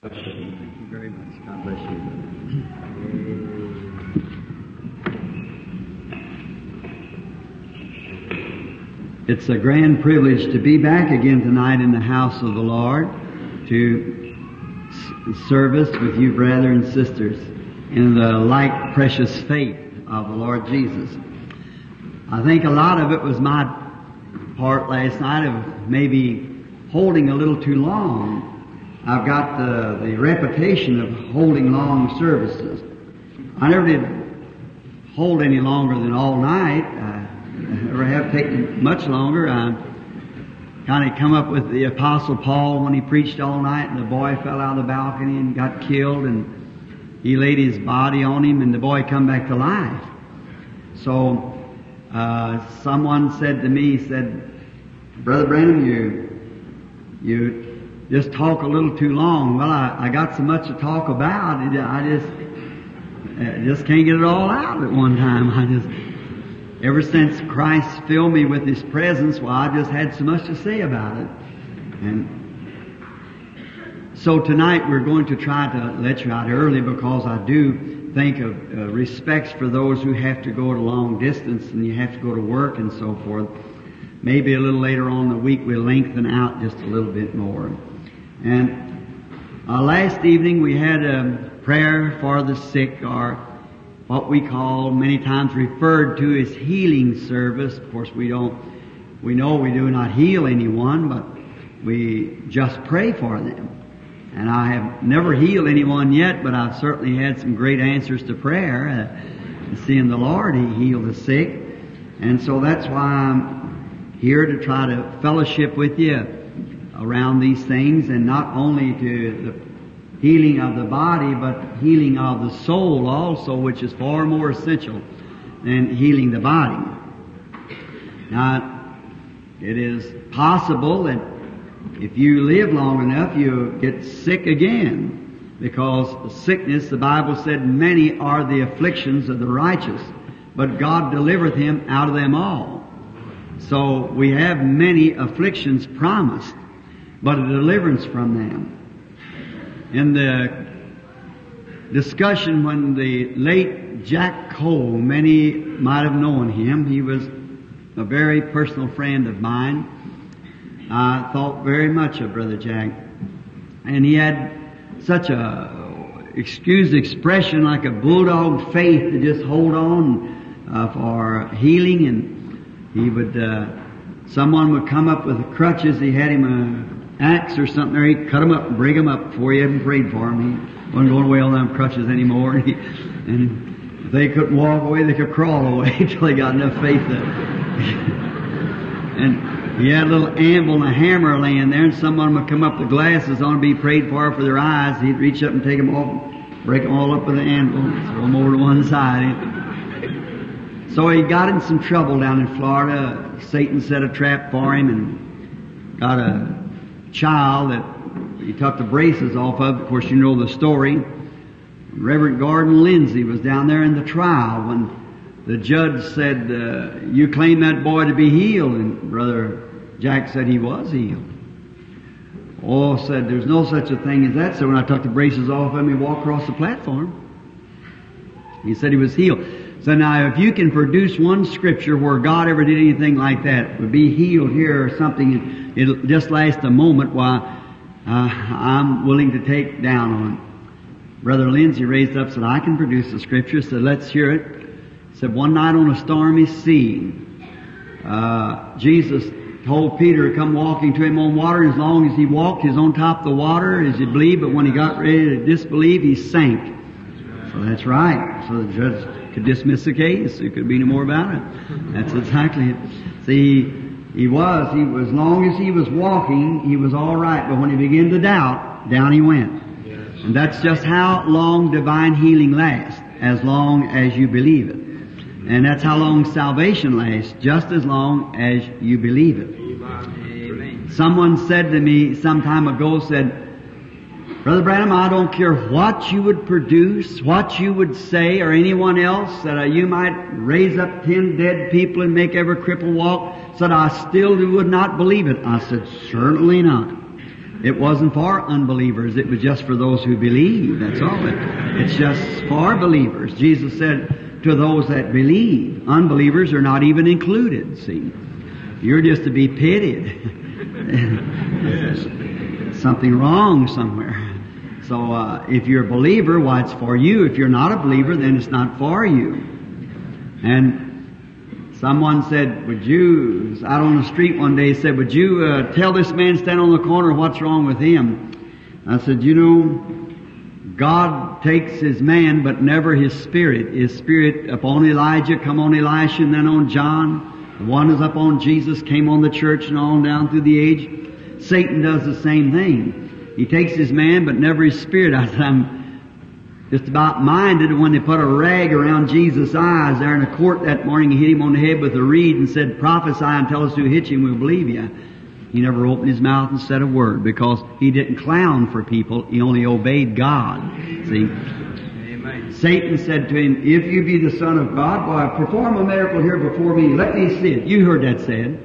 It's a grand privilege to be back again tonight in the house of the Lord to service with you, brother and sisters, in the like precious faith of the Lord Jesus. I think a lot of it was my part last night of maybe holding a little too long. I've got the, the reputation of holding long services. I never did hold any longer than all night. I never have taken much longer. I kind of come up with the Apostle Paul when he preached all night and the boy fell out of the balcony and got killed and he laid his body on him and the boy come back to life. So, uh, someone said to me, said, Brother Branham, you, you just talk a little too long. Well, I, I got so much to talk about, I just, I just can't get it all out at one time. I just, ever since Christ filled me with His presence, well, I just had so much to say about it. And so tonight we're going to try to let you out early because I do think of uh, respects for those who have to go to long distance and you have to go to work and so forth. Maybe a little later on the week we'll lengthen out just a little bit more. And uh, last evening we had a prayer for the sick or what we call many times referred to as healing service. Of course we don't, we know we do not heal anyone, but we just pray for them. And I have never healed anyone yet, but I've certainly had some great answers to prayer. Uh, seeing the Lord, He healed the sick. And so that's why I'm here to try to fellowship with you around these things and not only to the healing of the body, but healing of the soul also, which is far more essential than healing the body. Now, it is possible that if you live long enough, you'll get sick again. Because sickness, the Bible said, many are the afflictions of the righteous, but God delivereth him out of them all. So we have many afflictions promised, but a deliverance from them. In the discussion when the late Jack Cole, many might have known him, he was a very personal friend of mine. I thought very much of Brother Jack. And he had such a, excuse expression, like a bulldog faith to just hold on uh, for healing. And he would, uh, someone would come up with crutches. He had him an axe or something there. He'd cut them up and break them up before he even prayed for him. He wasn't going away on them crutches anymore. And, he, and if they couldn't walk away, they could crawl away until they got enough faith that, and he had a little anvil and a hammer laying there, and some of them would come up with glasses on to be prayed for for their eyes. He'd reach up and take them off, break them all up with the anvil, throw them over to one side. So he got in some trouble down in Florida. Satan set a trap for him and got a child that he took the braces off of. Of course, you know the story. Reverend Gordon Lindsay was down there in the trial when the judge said, uh, you claim that boy to be healed. And Brother Jack said he was healed. Oh, said there's no such a thing as that. So when I took the braces off of him, he walked across the platform. He said he was healed. So now if you can produce one scripture where God ever did anything like that, would be healed here or something, it'll just last a moment while uh, I'm willing to take down on it. Brother Lindsay raised up, said, I can produce the scripture, said, let's hear it. Said, one night on a stormy sea, uh, Jesus told Peter to come walking to him on water. As long as he walked, he's on top of the water as he believed, but when he got ready to disbelieve, he sank. So that's right. So the judge could dismiss the case. There could be no more about it. That's exactly it. See, he was, he was, as long as he was walking, he was alright, but when he began to doubt, down he went. And that's just how long divine healing lasts, as long as you believe it. And that's how long salvation lasts, just as long as you believe it. Amen. Someone said to me some time ago, said, Brother Branham, I don't care what you would produce, what you would say, or anyone else, that uh, you might raise up ten dead people and make every cripple walk, said I still would not believe it. I said, certainly not. It wasn't for unbelievers. It was just for those who believe. That's all. It, it's just for believers. Jesus said to those that believe. Unbelievers are not even included. See, you're just to be pitied. Something wrong somewhere. So uh, if you're a believer, why it's for you. If you're not a believer, then it's not for you. And someone said, "Would you?" Out on the street one day, said, "Would you uh, tell this man standing on the corner what's wrong with him?" I said, "You know, God takes His man, but never His spirit. His spirit upon Elijah, come on Elisha, and then on John. The one is up on Jesus, came on the church, and on down through the age. Satan does the same thing." He takes his man, but never his spirit. I said, I'm just about minded when they put a rag around Jesus' eyes there in the court that morning. He hit him on the head with a reed and said, prophesy and tell us who hit you and we'll believe you. He never opened his mouth and said a word because he didn't clown for people. He only obeyed God. See? Amen. Satan said to him, if you be the son of God, why perform a miracle here before me. Let me see it. You heard that said.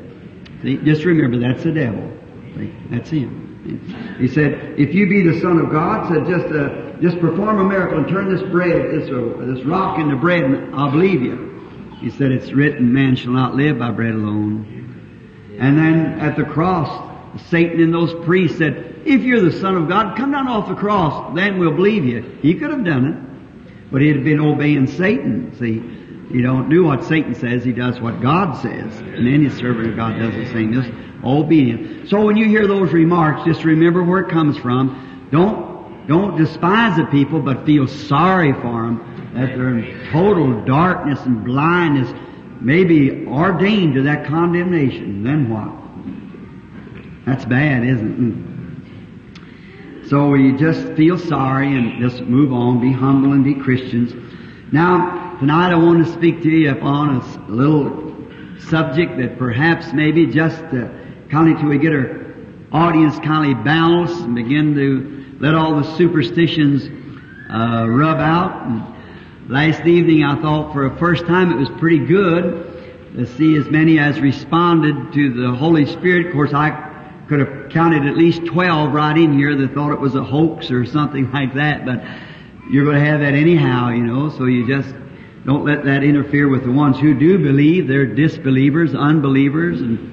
See? Just remember, that's the devil. See? That's him. He said, if you be the Son of God, said just uh, just perform a miracle and turn this bread, this uh, this rock into bread, and I'll believe you. He said, it's written, man shall not live by bread alone. And then at the cross, Satan and those priests said, if you're the Son of God, come down off the cross, then we'll believe you. He could have done it, but he had been obeying Satan. See, he don't do what Satan says, he does what God says. And any servant of God does the same. Just obedient. So when you hear those remarks, just remember where it comes from. Don't, don't despise the people, but feel sorry for them that they're in total darkness and blindness, maybe ordained to that condemnation. Then what? That's bad, isn't it? So you just feel sorry and just move on, be humble and be Christians. Now, tonight I want to speak to you upon a little subject that perhaps maybe just uh, kind of till we get our audience kind of balanced and begin to let all the superstitions uh, rub out. And last evening, I thought for the first time it was pretty good to see as many as responded to the Holy Spirit. Of course, I could have counted at least 12 right in here that thought it was a hoax or something like that, but you're going to have that anyhow, you know, so you just don't let that interfere with the ones who do believe. They're disbelievers, unbelievers, and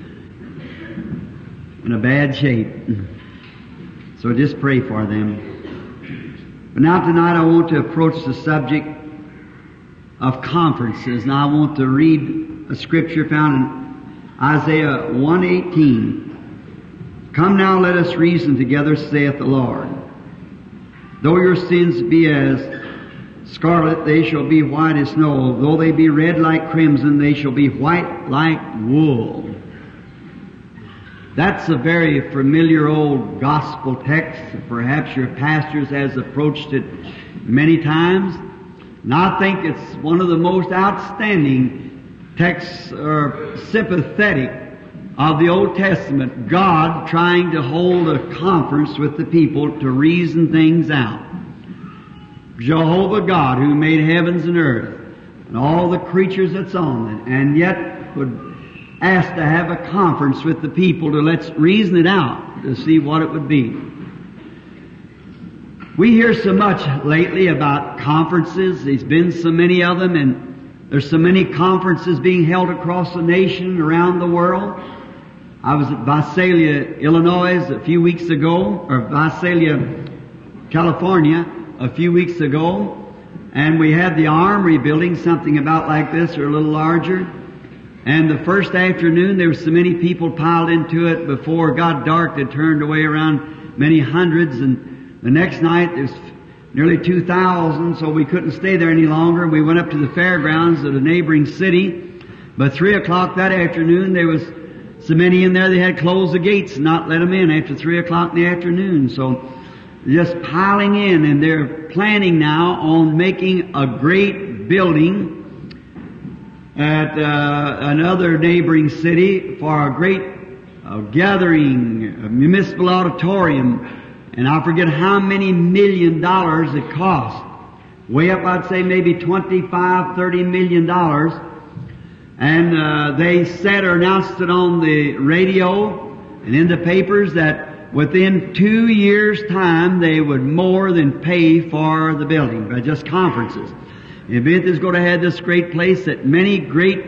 in a bad shape. So just pray for them. But now tonight I want to approach the subject of conferences. Now I want to read a scripture found in Isaiah 118. Come now let us reason together, saith the Lord. Though your sins be as scarlet, they shall be white as snow. Though they be red like crimson, they shall be white like wool. That's a very familiar old gospel text. Perhaps your pastors has approached it many times. And I think it's one of the most outstanding texts or sympathetic of the Old Testament. God trying to hold a conference with the people to reason things out. Jehovah God who made heavens and earth and all the creatures that's on them and yet would asked to have a conference with the people to let's reason it out to see what it would be. We hear so much lately about conferences. There's been so many of them and there's so many conferences being held across the nation, around the world. I was at Visalia, Illinois a few weeks ago, or Visalia, California a few weeks ago, and we had the armory building, something about like this or a little larger. And the first afternoon, there were so many people piled into it before it got dark, they turned away around many hundreds. And the next night, there's nearly 2,000, so we couldn't stay there any longer. We went up to the fairgrounds of a neighboring city. But three o'clock that afternoon, there was so many in there, they had closed the gates and not let them in after three o'clock in the afternoon. So just piling in, and they're planning now on making a great building at uh, another neighboring city for a great uh, gathering, a municipal auditorium, and I forget how many million dollars it cost. Way up, I'd say maybe 25, 30 million dollars. And uh, they said or announced it on the radio and in the papers that within two years' time they would more than pay for the building by just conferences. If is going to have this great place that many great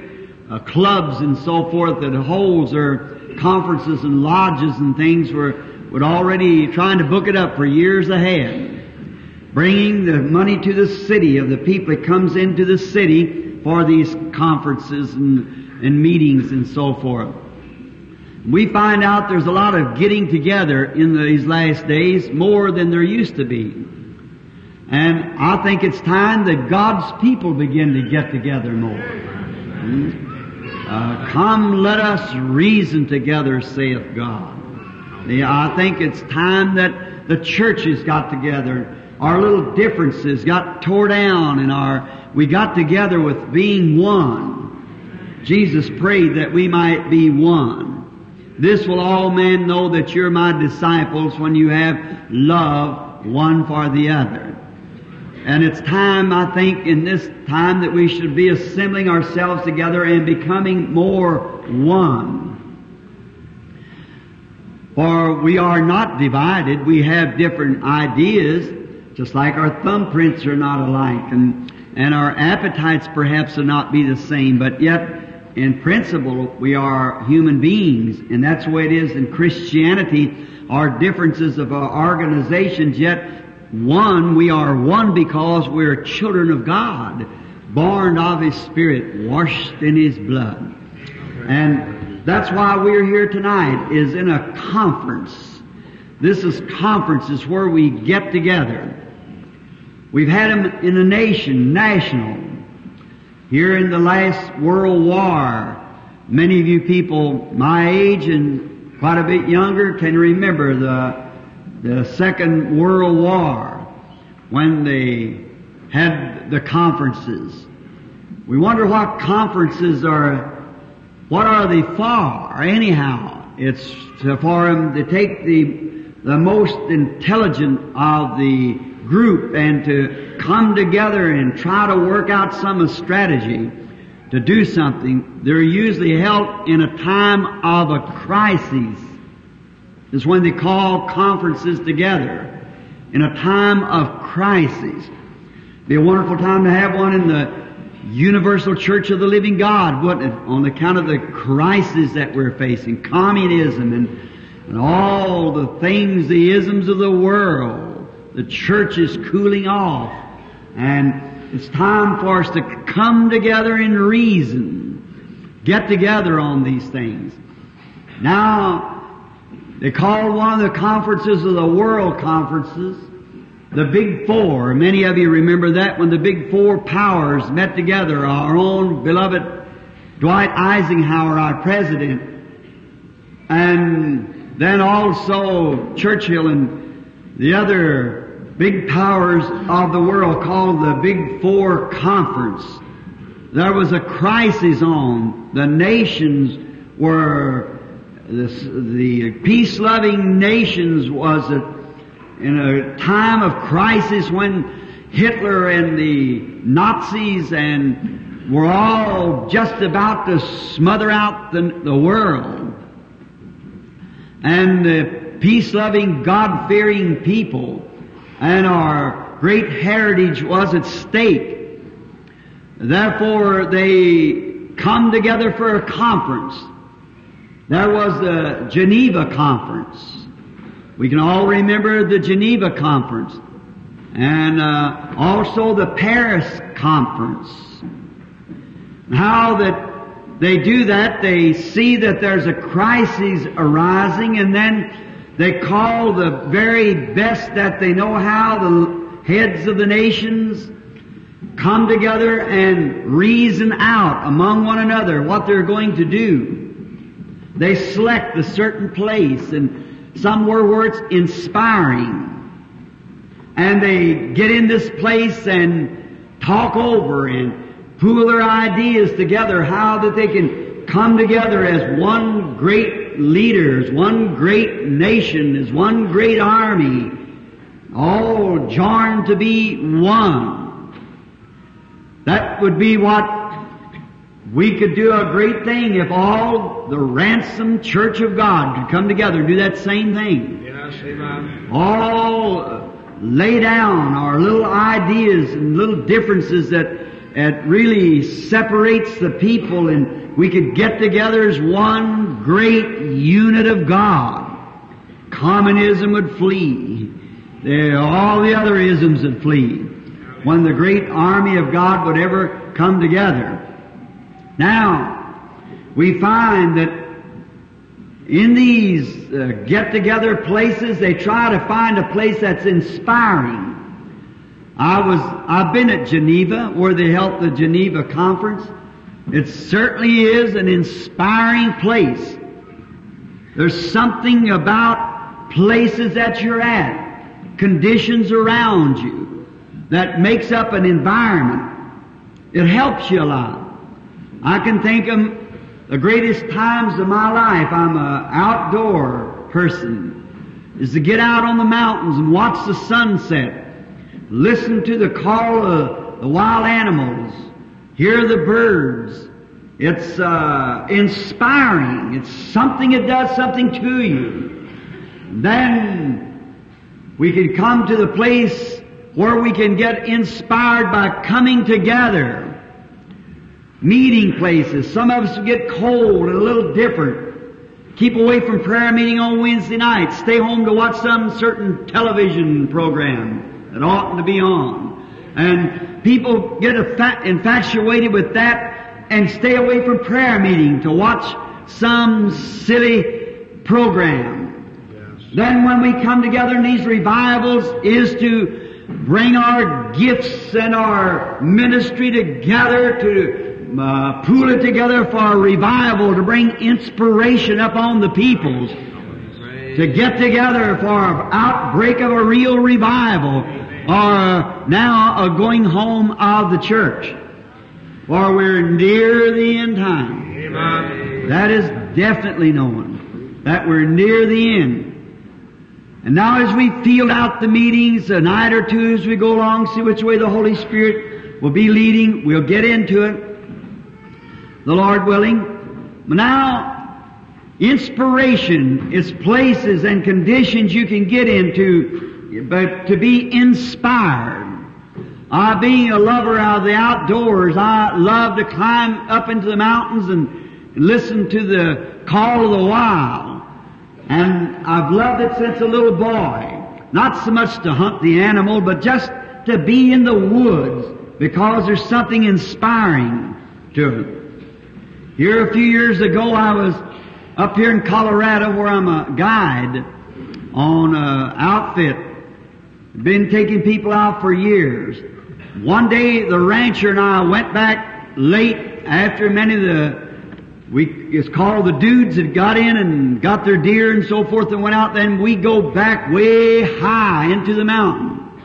uh, clubs and so forth that holds their conferences and lodges and things were would already trying to book it up for years ahead, bringing the money to the city of the people that comes into the city for these conferences and, and meetings and so forth. We find out there's a lot of getting together in these last days more than there used to be. And I think it's time that God's people begin to get together more. Hmm? Uh, come, let us reason together, saith God. Yeah, I think it's time that the churches got together. Our little differences got tore down and our, we got together with being one. Jesus prayed that we might be one. This will all men know that you're my disciples when you have love one for the other. And it's time, I think, in this time that we should be assembling ourselves together and becoming more one. For we are not divided. We have different ideas, just like our thumbprints are not alike, and, and our appetites perhaps will not be the same, but yet, in principle, we are human beings, and that's the way it is in Christianity. Our differences of our organizations, yet one, we are one because we're children of God, born of His Spirit, washed in His blood. And that's why we're here tonight, is in a conference. This is conferences where we get together. We've had them in the nation, national. Here in the last World War, many of you people my age and quite a bit younger can remember the, the Second World War when they had the conferences. We wonder what conferences are what are they for? Anyhow, it's for them to take the, the most intelligent of the group and to come together and try to work out some strategy to do something. They're usually held in a time of a crisis. Is when they call conferences together in a time of crisis. Be a wonderful time to have one in the universal church of the living God, what, on account of the crisis that we're facing, communism and, and all the things, the isms of the world, the church is cooling off. And it's time for us to come together in reason, get together on these things. Now, they call one of the conferences of the world conferences, the Big Four, many of you remember that when the Big Four powers met together, our own beloved Dwight Eisenhower, our president, and then also Churchill and the other big powers of the world called the Big Four Conference. There was a crisis on. The nations were, the, the peace-loving nations was a in a time of crisis when Hitler and the Nazis and were all just about to smother out the, the world. And the peace-loving, God-fearing people and our great heritage was at stake. Therefore, they come together for a conference. There was the Geneva Conference. We can all remember the Geneva Conference and uh, also the Paris Conference. How that they do that, they see that there's a crisis arising and then they call the very best that they know how, the heads of the nations, come together and reason out among one another what they're going to do. They select a certain place and somewhere where it's inspiring. And they get in this place and talk over and pool their ideas together how that they can come together as one great leader, as one great nation, as one great army, all joined to be one. That would be what we could do a great thing if all the ransomed church of God could come together and do that same thing. Yeah. Amen. all lay down our little ideas and little differences that that really separates the people and we could get together as one great unit of God. Communism would flee. There, all the other isms would flee. When the great army of God would ever come together. Now, we find that in these uh, get-together places, they try to find a place that's inspiring. I was, I've been at Geneva where they held the Geneva conference. It certainly is an inspiring place. There's something about places that you're at, conditions around you, that makes up an environment. It helps you a lot. I can think of the greatest times of my life. I'm an outdoor person. Is to get out on the mountains and watch the sunset. Listen to the call of the wild animals. Hear the birds. It's uh, inspiring. It's something that does something to you. Then we can come to the place where we can get inspired by coming together. Meeting places. Some of us get cold and a little different. Keep away from prayer meeting on Wednesday night. Stay home to watch some certain television program that oughtn't to be on. And people get infatuated with that and stay away from prayer meeting to watch some silly program. Then when we come together in these revivals is to bring our gifts and our ministry together to uh, pool it together for a revival to bring inspiration upon the peoples. To get together for an outbreak of a real revival or now a going home of the church. For we're near the end time. Amen. that is definitely known that we're near the end. And now as we field out the meetings a night or two as we go along see which way the Holy Spirit will be leading we'll get into it the Lord willing. Now, inspiration is places and conditions you can get into, but to be inspired. I, being a lover of the outdoors, I love to climb up into the mountains and listen to the call of the wild. And I've loved it since a little boy. Not so much to hunt the animal, but just to be in the woods because there's something inspiring to it. Here a few years ago, I was up here in Colorado where I'm a guide on a outfit. Been taking people out for years. One day, the rancher and I went back late after many of the we it's called the dudes that got in and got their deer and so forth and went out. Then we go back way high into the mountain.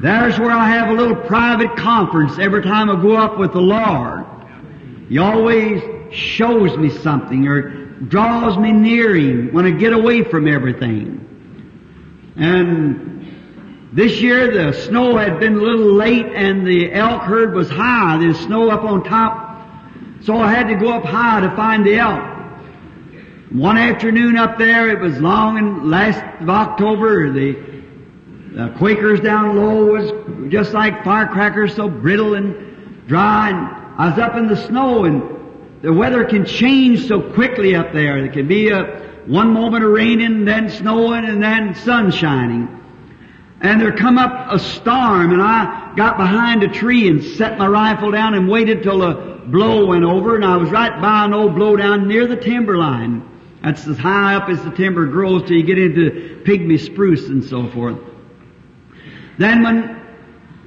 There's where I have a little private conference every time I go up with the Lord. He always shows me something or draws me near Him when I get away from everything. And this year the snow had been a little late and the elk herd was high. There's snow up on top. So I had to go up high to find the elk. One afternoon up there, it was long and last of October, the, the Quakers down low was just like firecrackers, so brittle and dry. And I was up in the snow and the weather can change so quickly up there. It can be a one moment of raining, then snowing, and then sun shining. And there come up a storm, and I got behind a tree and set my rifle down and waited till the blow went over, and I was right by an old blow down near the timber line. That's as high up as the timber grows till you get into pygmy spruce and so forth. Then when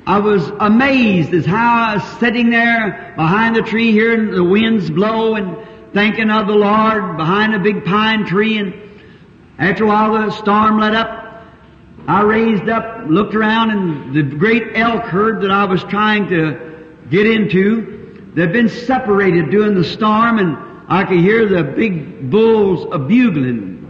I was amazed as how I was sitting there behind the tree hearing the winds blow and thinking of the Lord behind a big pine tree and after a while the storm let up. I raised up, looked around and the great elk herd that I was trying to get into, they'd been separated during the storm and I could hear the big bulls a bugling.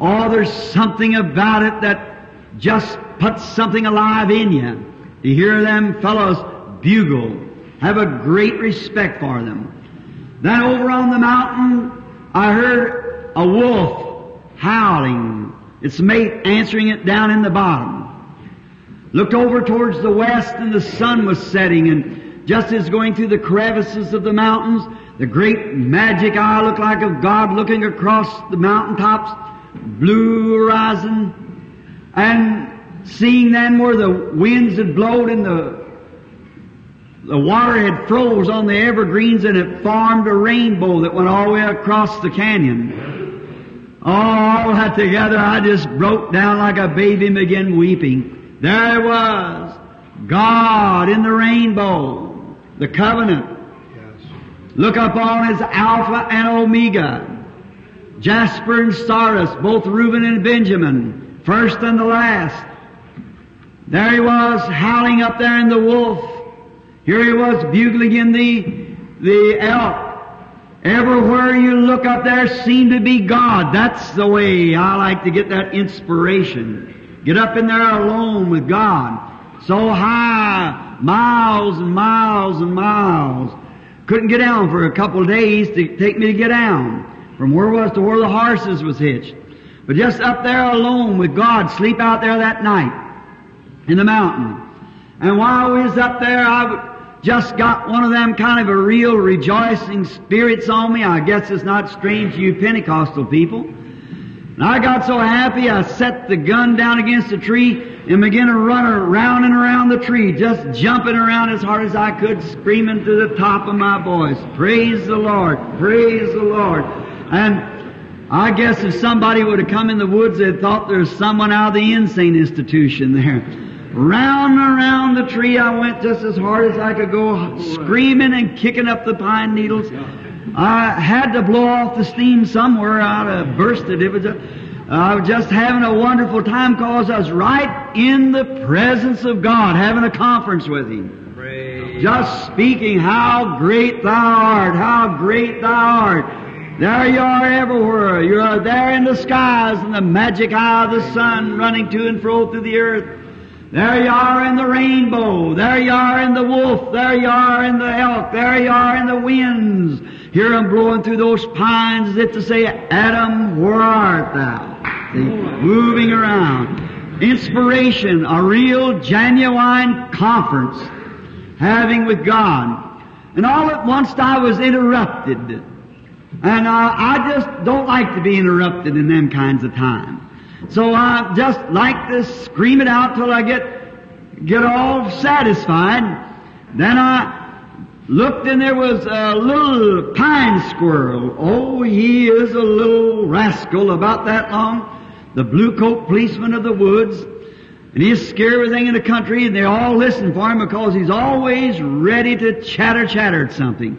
Oh, there's something about it that just puts something alive in you. To hear them fellows bugle. Have a great respect for them. Then over on the mountain, I heard a wolf howling its mate answering it down in the bottom. Looked over towards the west and the sun was setting and just as going through the crevices of the mountains, the great magic eye looked like of God looking across the mountaintops, blue horizon, and seeing then where the winds had blowed and the the water had froze on the evergreens and it formed a rainbow that went all the way across the canyon. All that together, I just broke down like a baby and began weeping. There it was. God in the rainbow. The covenant. Look upon as Alpha and Omega. Jasper and Sardius, both Reuben and Benjamin. First and the last. There he was, howling up there in the wolf. Here he was bugling in the, the elk. Everywhere you look up there seemed to be God. That's the way I like to get that inspiration. Get up in there alone with God. So high, miles and miles and miles. Couldn't get down for a couple of days to take me to get down. From where was to where the horses was hitched. But just up there alone with God, sleep out there that night in the mountain. And while we was up there, I just got one of them kind of a real rejoicing spirits on me. I guess it's not strange to you Pentecostal people. And I got so happy I set the gun down against a tree and began to run around and around the tree, just jumping around as hard as I could, screaming to the top of my voice, Praise the Lord! Praise the Lord! And I guess if somebody would have come in the woods, they'd thought there was someone out of the insane institution there. Round and around the tree I went just as hard as I could go, screaming and kicking up the pine needles. I had to blow off the steam somewhere. I'd have bursted. It was a, I was just having a wonderful time because I was right in the presence of God, having a conference with Him. Praise Just speaking how great thou art, how great thou art. There you are everywhere. You are there in the skies in the magic eye of the sun running to and fro through the earth. There you are in the rainbow. There you are in the wolf. There you are in the elk. There you are in the winds. Hear 'em blowing through those pines as if to say, Adam, where art thou? See, moving around. Inspiration, a real genuine conference having with God. And all at once I was interrupted. And uh, I just don't like to be interrupted in them kinds of times. So I just like to scream it out till I get get all satisfied. Then I looked and there was a little pine squirrel. Oh, he is a little rascal about that long. The blue coat policeman of the woods. And he'll scare everything in the country and they all listen for him because he's always ready to chatter chatter at something.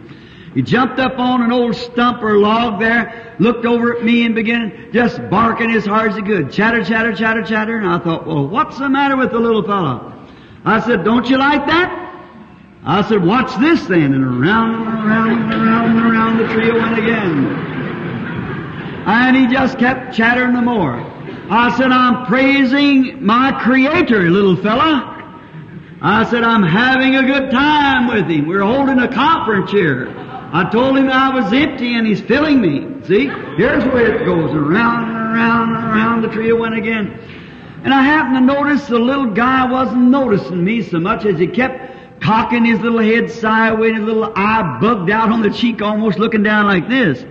He jumped up on an old stump or log there, looked over at me and began just barking as hard as he could. Chatter, chatter, chatter, chatter. And I thought, well, what's the matter with the little fellow? I said, don't you like that? I said, watch this then. And around and around and around and around the tree went again. And he just kept chattering the more. I said, I'm praising my Creator, little fella. I said, I'm having a good time with him. We're holding a conference here. I told him I was empty and he's filling me. See? Here's where it goes. Around and around and around the tree it went again. And I happened to notice the little guy wasn't noticing me so much as he kept cocking his little head sideways, his little eye bugged out on the cheek, almost looking down like this.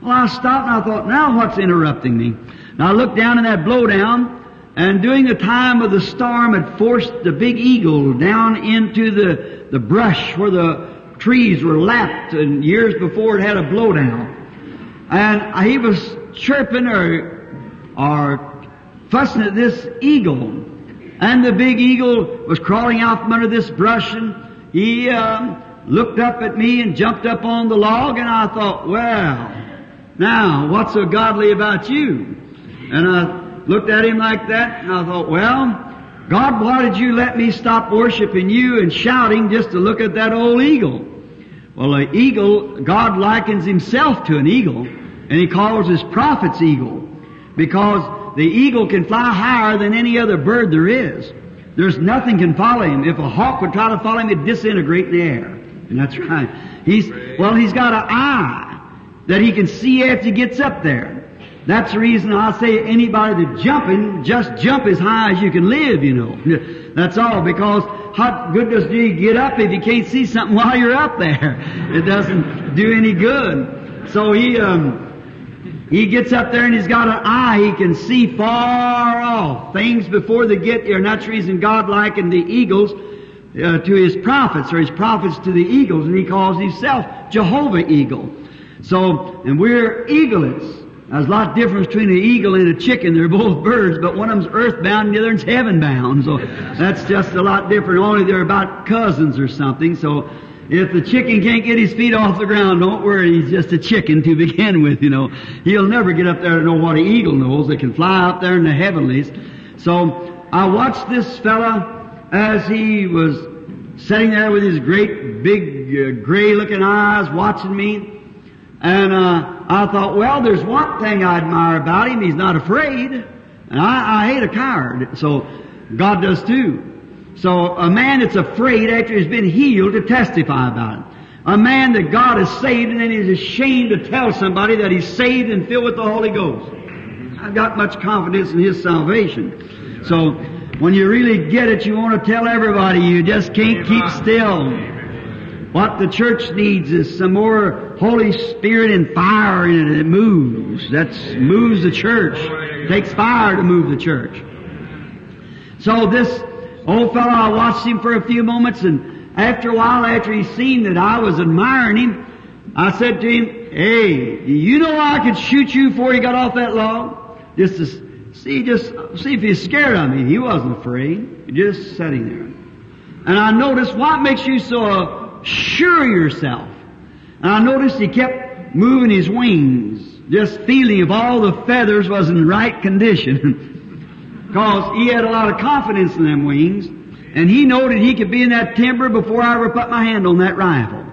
Well, I stopped and I thought, now what's interrupting me? Now I looked down in that blowdown, and during the time of the storm had forced the big eagle down into the, the brush where the trees were lapped and years before it had a blowdown. And he was chirping or, or fussing at this eagle. And the big eagle was crawling out from under this brush and he um, looked up at me and jumped up on the log and I thought, well, now what's so godly about you? And I looked at him like that and I thought, well, God, why did you let me stop worshiping you and shouting just to look at that old eagle? Well, an eagle, God likens himself to an eagle, and he calls his prophets eagle, because the eagle can fly higher than any other bird there is. There's nothing can follow him. If a hawk would try to follow him, it'd disintegrate in the air. And that's right. He's, well, he's got an eye that he can see after he gets up there. That's the reason I say anybody that's jumping, just jump as high as you can live, you know. That's all, because how good does you get up if you can't see something while you're up there? It doesn't do any good. So he, um, he gets up there and he's got an eye, he can see far off things before they get there, and that's the reason God likened the eagles uh, to his prophets, or his prophets to the eagles, and he calls himself Jehovah Eagle. So, and we're eaglets. There's a lot of difference between an eagle and a chicken. They're both birds, but one of them's earthbound and the other one's heavenbound. So that's just a lot different. Only they're about cousins or something. So if the chicken can't get his feet off the ground, don't worry. He's just a chicken to begin with, you know. He'll never get up there to know what an eagle knows. They can fly up there in the heavenlies. So I watched this fella as he was sitting there with his great big uh, gray looking eyes watching me. And uh, I thought, well, there's one thing I admire about him. He's not afraid. And I, I hate a coward. So God does too. So a man that's afraid after he's been healed to testify about it. A man that God has saved and then he's ashamed to tell somebody that he's saved and filled with the Holy Ghost. I've got much confidence in his salvation. So when you really get it, you want to tell everybody. You just can't keep still. What the church needs is some more Holy Spirit and fire in it. and It moves. That moves the church. It takes fire to move the church. So this old fellow, I watched him for a few moments, and after a while, after he seen that I was admiring him, I said to him, "Hey, you know I could shoot you before you got off that log? Just to see, just see if he's scared of me." He wasn't afraid. Just sitting there. And I noticed what makes you so sure yourself. And I noticed he kept moving his wings, just feeling if all the feathers was in right condition. Cause he had a lot of confidence in them wings, and he knew that he could be in that timber before I ever put my hand on that rifle.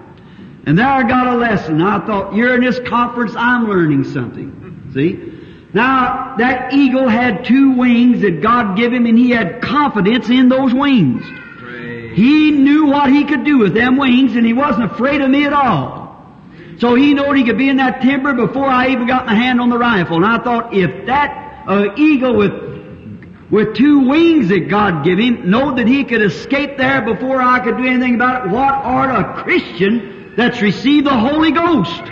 And there I got a lesson. I thought, you're in this conference, I'm learning something. See? Now, that eagle had two wings that God gave him, and he had confidence in those wings. He knew what he could do with them wings, and he wasn't afraid of me at all. So he knowed he could be in that timber before I even got my hand on the rifle. And I thought, if that uh, eagle with with two wings that God gave him, know that he could escape there before I could do anything about it. What art a Christian that's received the Holy Ghost?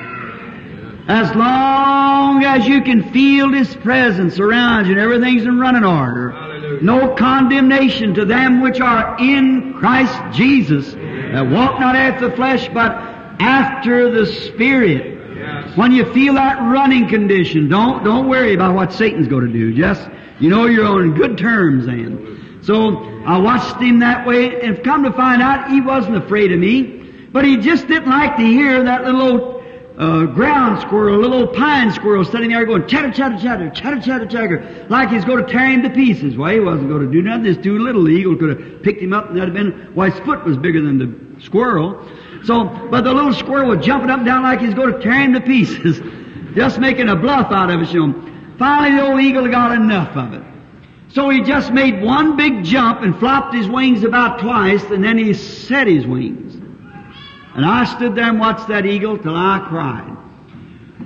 As long as you can feel His presence around you and everything's in running order. No condemnation to them which are in Christ Jesus, that walk not after the flesh, but after the Spirit. When you feel that running condition, don't, don't worry about what Satan's going to do. Just you know you're on good terms then. So I watched him that way and come to find out he wasn't afraid of me, but he just didn't like to hear that little old uh, ground squirrel, a little old pine squirrel sitting there going chatter, chatter, chatter, chatter, chatter, chatter, like he's going to tear him to pieces. Well, he wasn't going to do nothing. This too little eagle could have picked him up and that'd have been, why his foot was bigger than the squirrel. So, but the little squirrel was jumping up and down like he's going to tear him to pieces, just making a bluff out of it, you know. Finally, the old eagle got enough of it. So he just made one big jump and flopped his wings about twice, and then he set his wings. And I stood there and watched that eagle till I cried.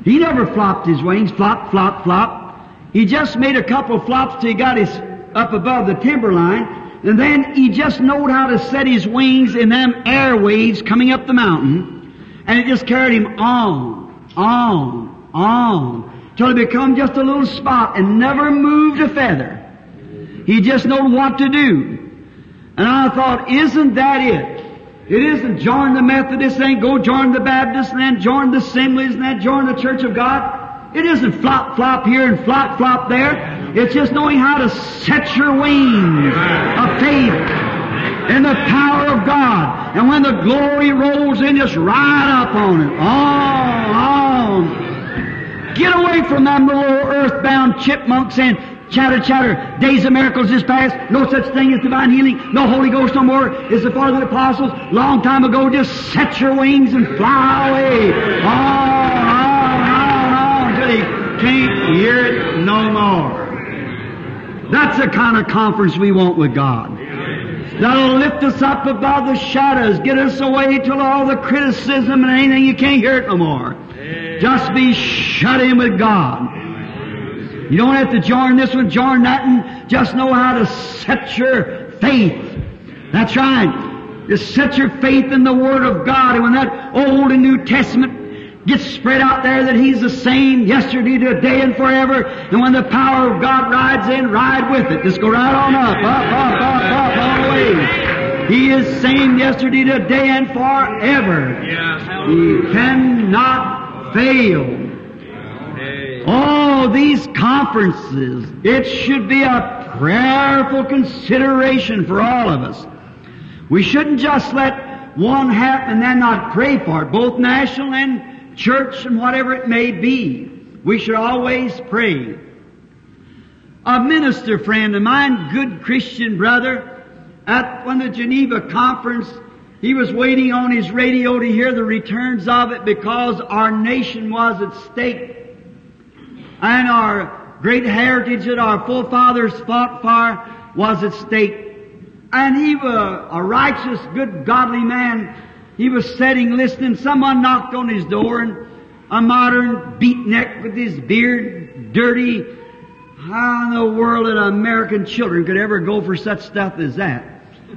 He never flopped his wings, flop, flop, flop. He just made a couple of flops till he got his up above the timber line, and then he just knowed how to set his wings in them air waves coming up the mountain, and it just carried him on, on, on, till he become just a little spot and never moved a feather. He just knowed what to do. And I thought, isn't that it? It isn't join the Methodists, then go join the Baptists, and then join the Assemblies, and then join the Church of God. It isn't flop flop here and flop flop there. It's just knowing how to set your wings of faith in the power of God. And when the glory rolls in, just ride up on it. On, on. Get away from them little earthbound chipmunks and chatter, chatter. Days of miracles is past. No such thing as divine healing. No Holy Ghost no more. Is the Father of the apostles. Long time ago, just set your wings and fly away. On, on, on, on, until you can't hear it no more. That's the kind of conference we want with God. That'll lift us up above the shadows, get us away till all the criticism and anything you can't hear it no more. Just be shut in with God. You don't have to join this one, join that one. Just know how to set your faith. That's right. Just set your faith in the Word of God. And when that Old and New Testament gets spread out there that He's the same yesterday, today, and forever, and when the power of God rides in, ride with it. Just go right on up, up, up, up, up, all the way. He is same yesterday, today, and forever. He cannot fail. All these conferences, it should be a prayerful consideration for all of us. We shouldn't just let one happen and then not pray for it, both national and church and whatever it may be. We should always pray. A minister friend of mine, good Christian brother, at when the Geneva conference, he was waiting on his radio to hear the returns of it because our nation was at stake and our great heritage that our forefathers fought for was at stake. And he was a righteous, good, godly man. He was sitting listening. Someone knocked on his door and a modern beatnik with his beard dirty. How in the world that American children could ever go for such stuff as that?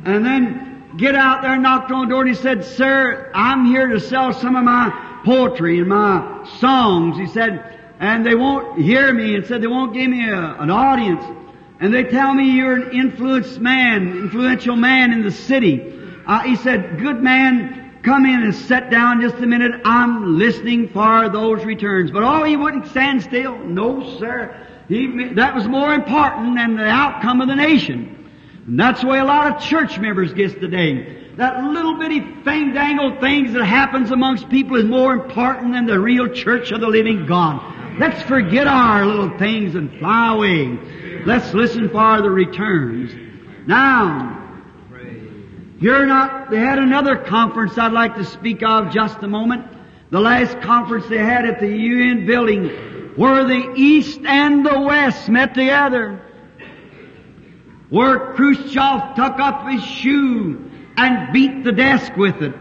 And then get out there, knocked on the door, and he said, Sir, I'm here to sell some of my poetry and my songs. He said, and they won't hear me and said they won't give me a, an audience. And they tell me you're an influenced man, influential man in the city. Uh, he said, good man, come in and sit down just a minute. I'm listening for those returns. But oh, he wouldn't stand still. No, sir. He, that was more important than the outcome of the nation. And that's the way a lot of church members gets today. That little bitty fandangled things that happens amongst people is more important than the real church of the living God. Let's forget our little things and fly away. Let's listen for the returns. Now, you're not, they had another conference I'd like to speak of just a moment. The last conference they had at the UN building where the East and the West met together. Where Khrushchev took up his shoe and beat the desk with it.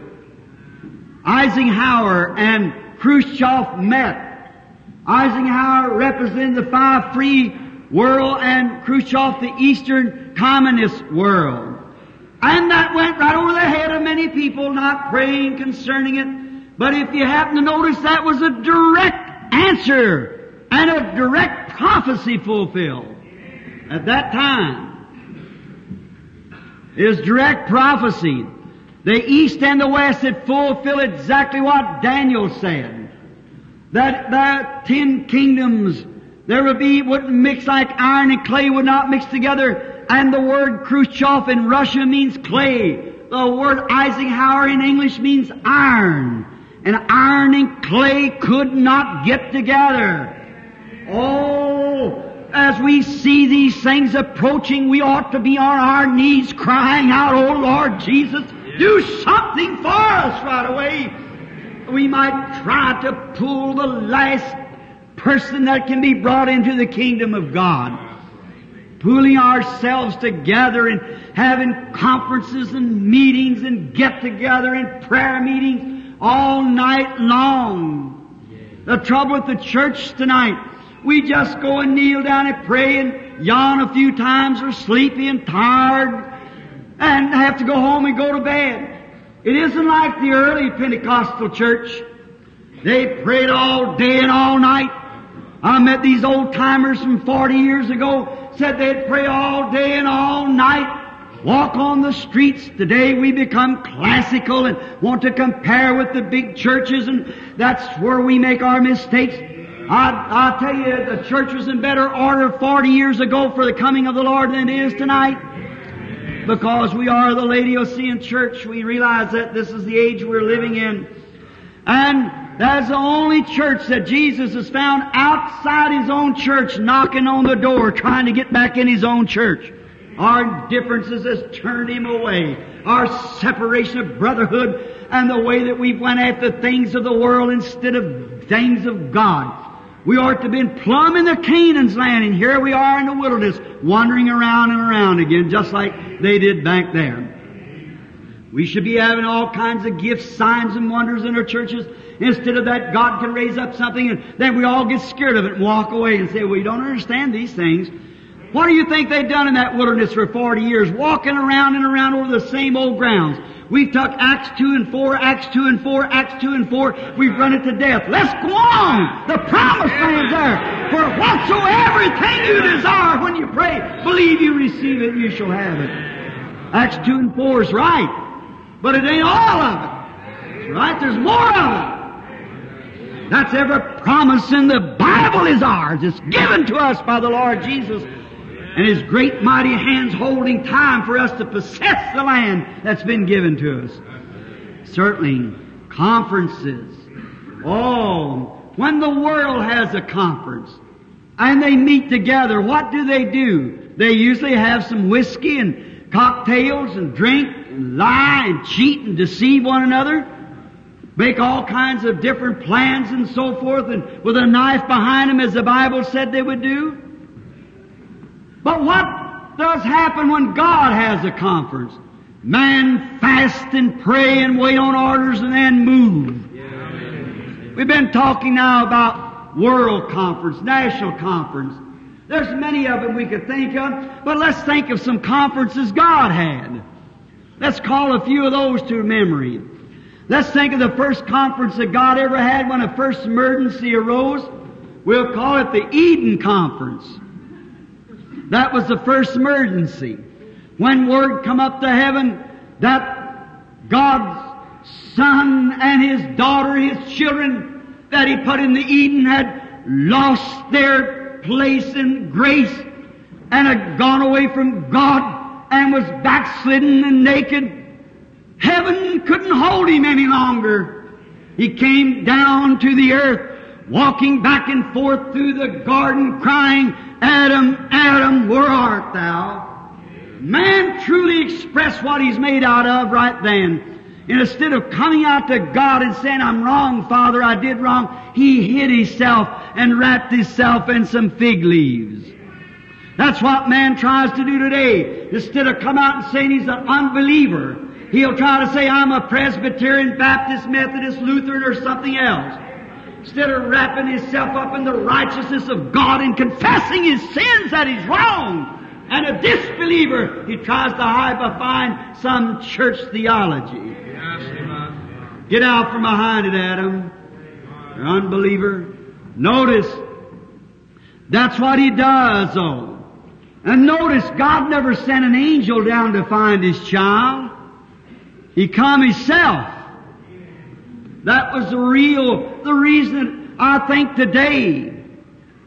Eisenhower and Khrushchev met. Eisenhower represented the five free world and Khrushchev the Eastern Communist world. And that went right over the head of many people not praying concerning it. But if you happen to notice, that was a direct answer and a direct prophecy fulfilled at that time. Was direct prophecy. The East and the West had fulfilled exactly what Daniel said that the ten kingdoms there would be wouldn't mix like iron and clay would not mix together. And the word Khrushchev in Russia means clay. The word Eisenhower in English means iron. And iron and clay could not get together. Oh, as we see these things approaching, we ought to be on our knees crying out, Oh Lord Jesus, do something for us right away we might try to pull the last person that can be brought into the kingdom of God. Pulling ourselves together and having conferences and meetings and get together and prayer meetings all night long. The trouble with the church tonight, we just go and kneel down and pray and yawn a few times or sleepy and tired and have to go home and go to bed. It isn't like the early Pentecostal church. They prayed all day and all night. I met these old timers from 40 years ago, said they'd pray all day and all night, walk on the streets. Today we become classical and want to compare with the big churches and that's where we make our mistakes. I, I tell you, the church was in better order 40 years ago for the coming of the Lord than it is tonight because we are the Laodicean church, we realize that this is the age we're living in. And that's the only church that Jesus has found outside His own church knocking on the door trying to get back in His own church. Our differences has turned Him away. Our separation of brotherhood and the way that we've went after things of the world instead of things of God. We ought to have been plumb in the Canaan's land, and here we are in the wilderness, wandering around and around again, just like they did back there. We should be having all kinds of gifts, signs, and wonders in our churches. Instead of that, God can raise up something and then we all get scared of it and walk away and say, well, you don't understand these things. What do you think they've done in that wilderness for 40 years? Walking around and around over the same old grounds. We've took Acts 2 and 4, Acts 2 and 4, Acts 2 and 4. We've run it to death. Let's go on! The promised land's there. For whatsoever thing you desire when you pray, believe you receive it, you shall have it. Acts 2 and 4 is right. But it ain't all of it. That's right, there's more of it. That's every promise in the Bible is ours. It's given to us by the Lord Jesus and His great mighty hands holding time for us to possess the land that's been given to us. Certainly, conferences. Oh, when the world has a conference and they meet together, what do they do? They usually have some whiskey and cocktails and drink and lie and cheat and deceive one another, make all kinds of different plans and so forth, and with a knife behind them, as the Bible said they would do. But what does happen when God has a conference? Man fast and pray and wait on orders and then move. We've been talking now about world conference, national conference. There's many of them we could think of, but let's think of some conferences God had. Let's call a few of those to memory. Let's think of the first conference that God ever had when a first emergency arose. We'll call it the Eden Conference. That was the first emergency. When word come up to heaven that God's son and his daughter, his children that he put in the Eden had lost their place in grace and had gone away from God and was backslidden and naked. Heaven couldn't hold him any longer. He came down to the earth, walking back and forth through the garden, crying, Adam, Adam, where art thou? Man truly expressed what he's made out of right then. Instead of coming out to God and saying, I'm wrong, Father, I did wrong, he hid himself and wrapped himself in some fig leaves. That's what man tries to do today. Instead of come out and saying he's an unbeliever, he'll try to say, I'm a Presbyterian, Baptist, Methodist, Lutheran, or something else. Instead of wrapping himself up in the righteousness of God and confessing his sins that he's wrong and a disbeliever, he tries to hide behind some church theology. Get out from behind it, Adam. You're unbeliever. Notice, that's what he does, though. And notice, God never sent an angel down to find His child. He come Himself. That was the real, the reason I think today,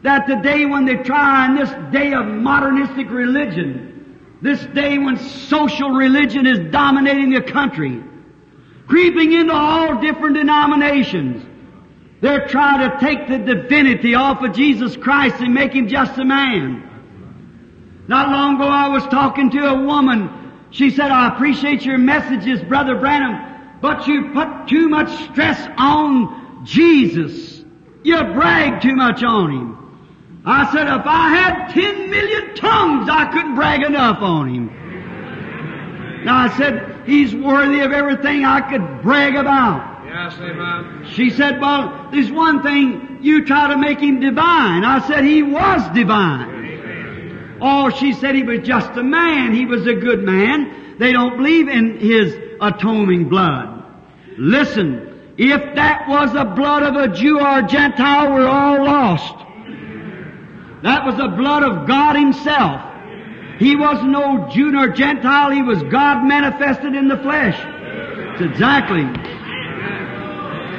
that today when they try in this day of modernistic religion, this day when social religion is dominating the country, creeping into all different denominations, they're trying to take the divinity off of Jesus Christ and make Him just a man. Not long ago I was talking to a woman. She said, I appreciate your messages, Brother Branham, but you put too much stress on Jesus. You brag too much on Him. I said, if I had ten million tongues, I couldn't brag enough on Him. Now I said, He's worthy of everything I could brag about. Yes, amen. She said, well, there's one thing, you try to make Him divine. I said, He was divine. Oh, she said he was just a man. He was a good man. They don't believe in his atoning blood. Listen, if that was the blood of a Jew or a Gentile, we're all lost. That was the blood of God Himself. He wasn't no Jew nor Gentile. He was God manifested in the flesh. Exactly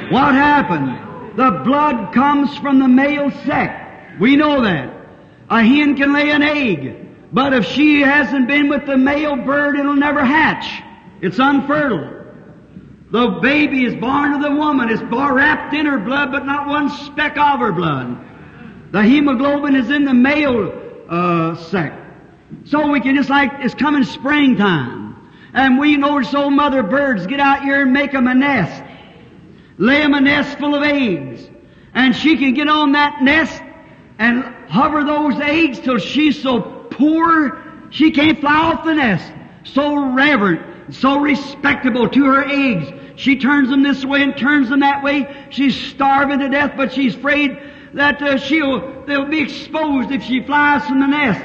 what happened. The blood comes from the male sex. We know that. A hen can lay an egg, but if she hasn't been with the male bird, it'll never hatch. It's unfertile. The baby is born to the woman. It's wrapped in her blood, but not one speck of her blood. The hemoglobin is in the male uh, sex. So we can just like it's coming springtime, and we notice old mother birds get out here and make them a nest, lay them a nest full of eggs, and she can get on that nest and hover those eggs till she's so poor she can't fly off the nest. So reverent. so respectable to her eggs. She turns them this way and turns them that way. She's starving to death, but she's afraid that uh, she'll they'll be exposed if she flies from the nest.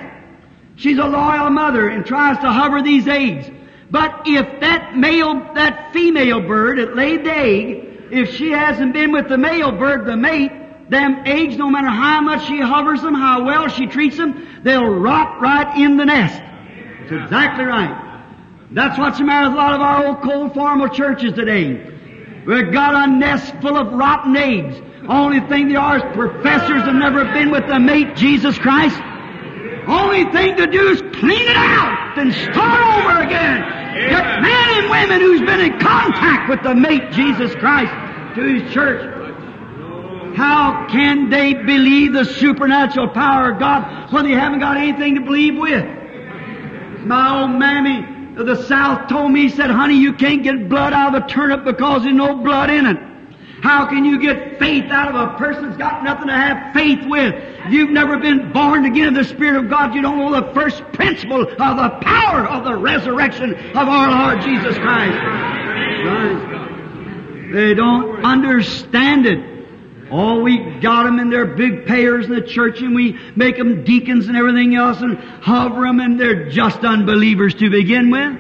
She's a loyal mother and tries to hover these eggs. But if that male, that female bird that laid the egg, if she hasn't been with the male bird, the mate, them eggs, no matter how much she hovers them, how well she treats them, they'll rot right in the nest. That's exactly right. That's what's the matter with a lot of our old cold formal churches today. We've got a nest full of rotten eggs. Only thing they are is professors have never been with the mate, Jesus Christ. Only thing to do is clean it out and start over again. Get men and women who's been in contact with the mate, Jesus Christ, to his church. How can they believe the supernatural power of God when they haven't got anything to believe with? My old mammy of the South told me, said, honey, you can't get blood out of a turnip because there's no blood in it. How can you get faith out of a person that's got nothing to have faith with? You've never been born again of the Spirit of God, you don't know the first principle of the power of the resurrection of our Lord Jesus Christ. They don't understand it. Oh, we got them and they're big payers in the church and we make them deacons and everything else and hover them and they're just unbelievers to begin with.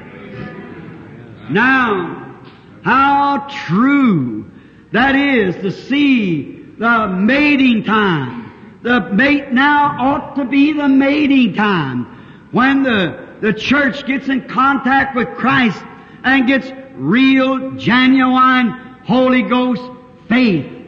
Now, how true that is to see the mating time. The mate now ought to be the mating time when the, the church gets in contact with Christ and gets real, genuine Holy Ghost faith.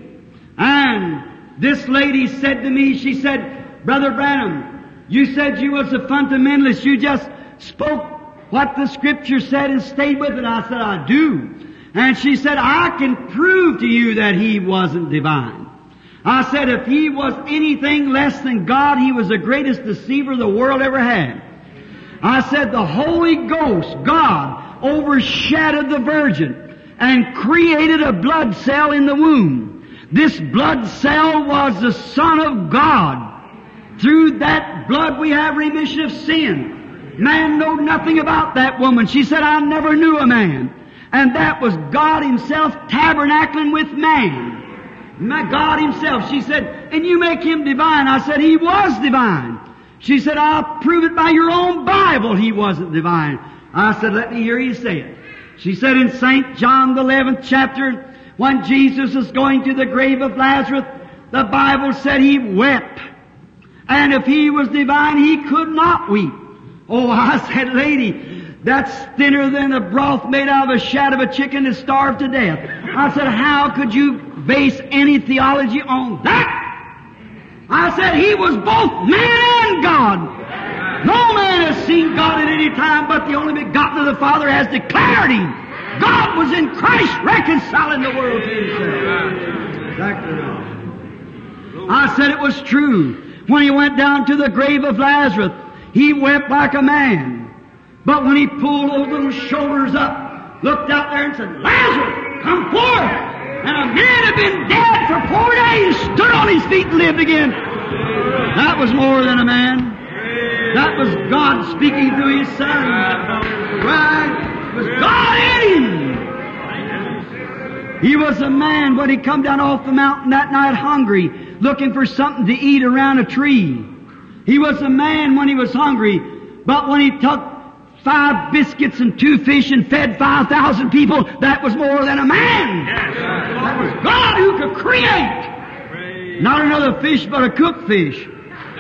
And this lady said to me, she said, Brother Branham, you said you was a fundamentalist. You just spoke what the scripture said and stayed with it. I said, I do. And she said, I can prove to you that he wasn't divine. I said, if he was anything less than God, he was the greatest deceiver the world ever had. I said, the Holy Ghost, God, overshadowed the virgin and created a blood cell in the womb. This blood cell was the Son of God. Through that blood we have remission of sin. Man knew nothing about that woman. She said, I never knew a man. And that was God Himself tabernacling with man. My God Himself. She said, and you make Him divine. I said, He was divine. She said, I'll prove it by your own Bible He wasn't divine. I said, let me hear you say it. She said in St. John the 11th chapter, when Jesus was going to the grave of Lazarus, the Bible said He wept. And if He was divine, He could not weep. Oh, I said, lady, that's thinner than a broth made out of a shat of a chicken that's starved to death. I said, how could you base any theology on that? I said, He was both man and God. No man has seen God at any time, but the only begotten of the Father has declared Him. God was in Christ reconciling the world to Himself. Exactly right. I said it was true. When He went down to the grave of Lazarus, He wept like a man. But when he pulled those little shoulders up, looked out there and said, Lazarus, come forth! And a man had been dead for four days, stood on his feet and lived again. That was more than a man. That was God speaking through His Son. Right? God in Him. He was a man when he come down off the mountain that night hungry, looking for something to eat around a tree. He was a man when he was hungry, but when he took five biscuits and two fish and fed 5,000 people, that was more than a man. That was God who could create. Not another fish, but a cooked fish.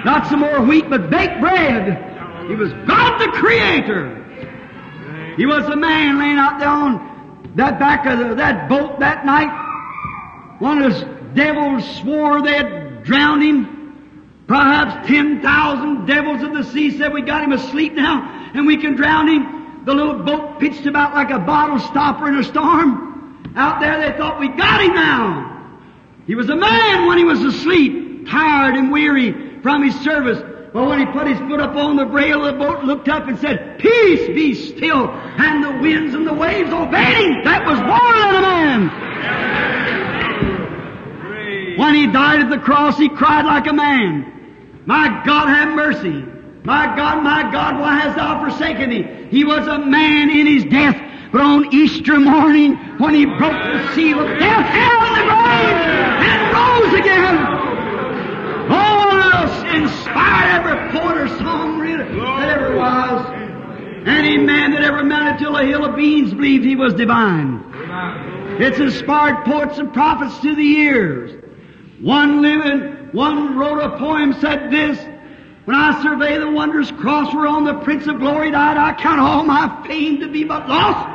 Not some more wheat, but baked bread. He was God the Creator. He was a man laying out there on that back of the, that boat that night. One of his devils swore they'd drowned him. Perhaps 10,000 devils of the sea said, we got him asleep now and we can drown him. The little boat pitched about like a bottle stopper in a storm. Out there they thought, we got him now. He was a man when he was asleep, tired and weary from his service. But when he put his foot up on the rail of the boat, looked up and said, Peace be still, and the winds and the waves obeyed him. That was more than a man. When he died at the cross, he cried like a man. My God, have mercy. My God, my God, why hast thou forsaken me? He was a man in his death, But on Easter morning, when he broke the seal of death, hell, in the grave, and rose again, oh, inspired every poet or songwriter that ever was. Any man that ever mounted to a hill of beans believed he was divine. It's inspired poets and prophets through the years. One living, one wrote a poem, said this, When I survey the wondrous cross whereon the Prince of Glory died, I count all my fame to be but lost.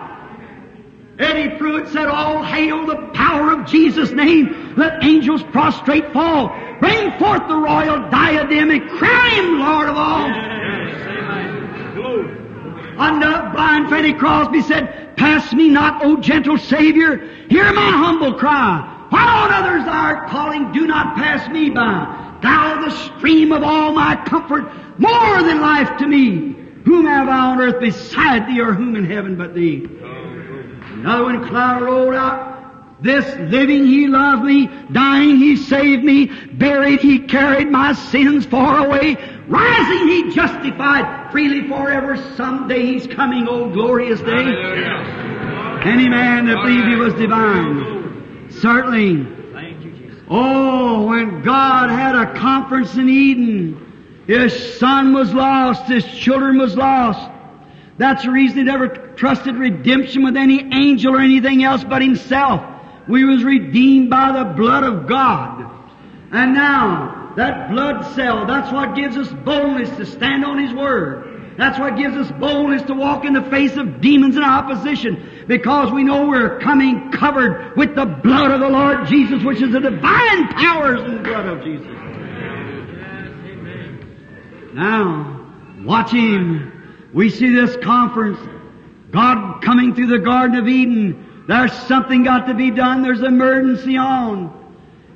Edward Perronet said, All hail the power of Jesus' name. Let angels prostrate fall. Bring forth the royal diadem and crown him Lord of all. Unto blind Fanny Crosby said, Pass me not, O gentle Savior. Hear my humble cry. While on others thou art calling, do not pass me by. Thou the stream of all my comfort, more than life to me. Whom have I on earth beside thee, or whom in heaven but thee? Another one, Clara rolled out. This living he loved me, dying he saved me, buried he carried my sins far away, rising he justified freely forever. Someday he's coming, oh glorious day. Any man that believed he was divine. Certainly. Oh, when God had a conference in Eden, his son was lost, his children was lost. That's the reason he never trusted redemption with any angel or anything else but himself. We was redeemed by the blood of God. And now, that blood cell, that's what gives us boldness to stand on His Word. That's what gives us boldness to walk in the face of demons and opposition. Because we know we're coming covered with the blood of the Lord Jesus, which is the divine powers in the blood of Jesus. Now, watch Him. We see this conference, God coming through the Garden of Eden. There's something got to be done. There's emergency on.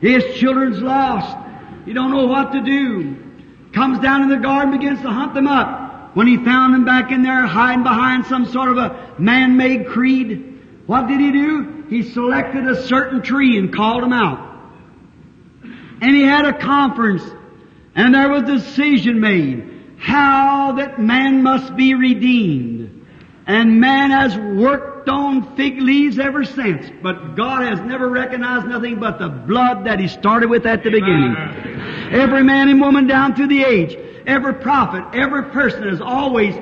His children's lost. You don't know what to do. Comes down in the garden, begins to hunt them up. When he found them back in there hiding behind some sort of a man-made creed, what did he do? He selected a certain tree and called them out. And he had a conference, and there was a decision made how that man must be redeemed. And man has worked on fig leaves ever since, but God has never recognized nothing but the blood that He started with at the beginning. Every man and woman down through the age, every prophet, every person has always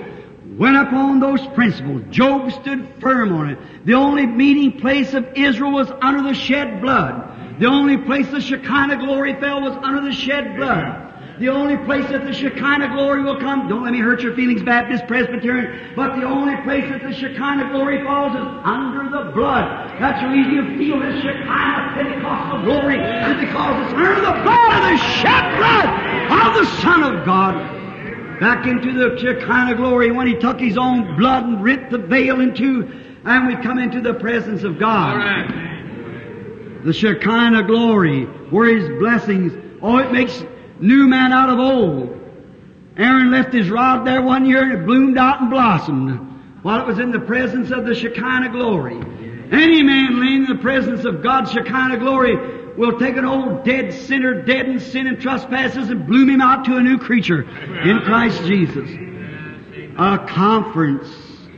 went upon those principles. Job stood firm on it. The only meeting place of Israel was under the shed blood. The only place the Shekinah glory fell was under the shed blood. The only place that the Shekinah glory will come, don't let me hurt your feelings, Baptist, Presbyterian, but the only place that the Shekinah glory falls is under the blood. That's the reason you feel this Shekinah Pentecostal glory, is because it's under the blood of the shed blood of the Son of God. Back into the Shekinah glory when He took His own blood and ripped the veil in two, and we come into the presence of God. The Shekinah glory, where His blessings, oh, it makes new man out of old. Aaron left his rod there one year and it bloomed out and blossomed while it was in the presence of the Shekinah glory. Any man laying in the presence of God's Shekinah glory will take an old dead sinner, dead in sin and trespasses, and bloom him out to a new creature in Christ Jesus. A conference.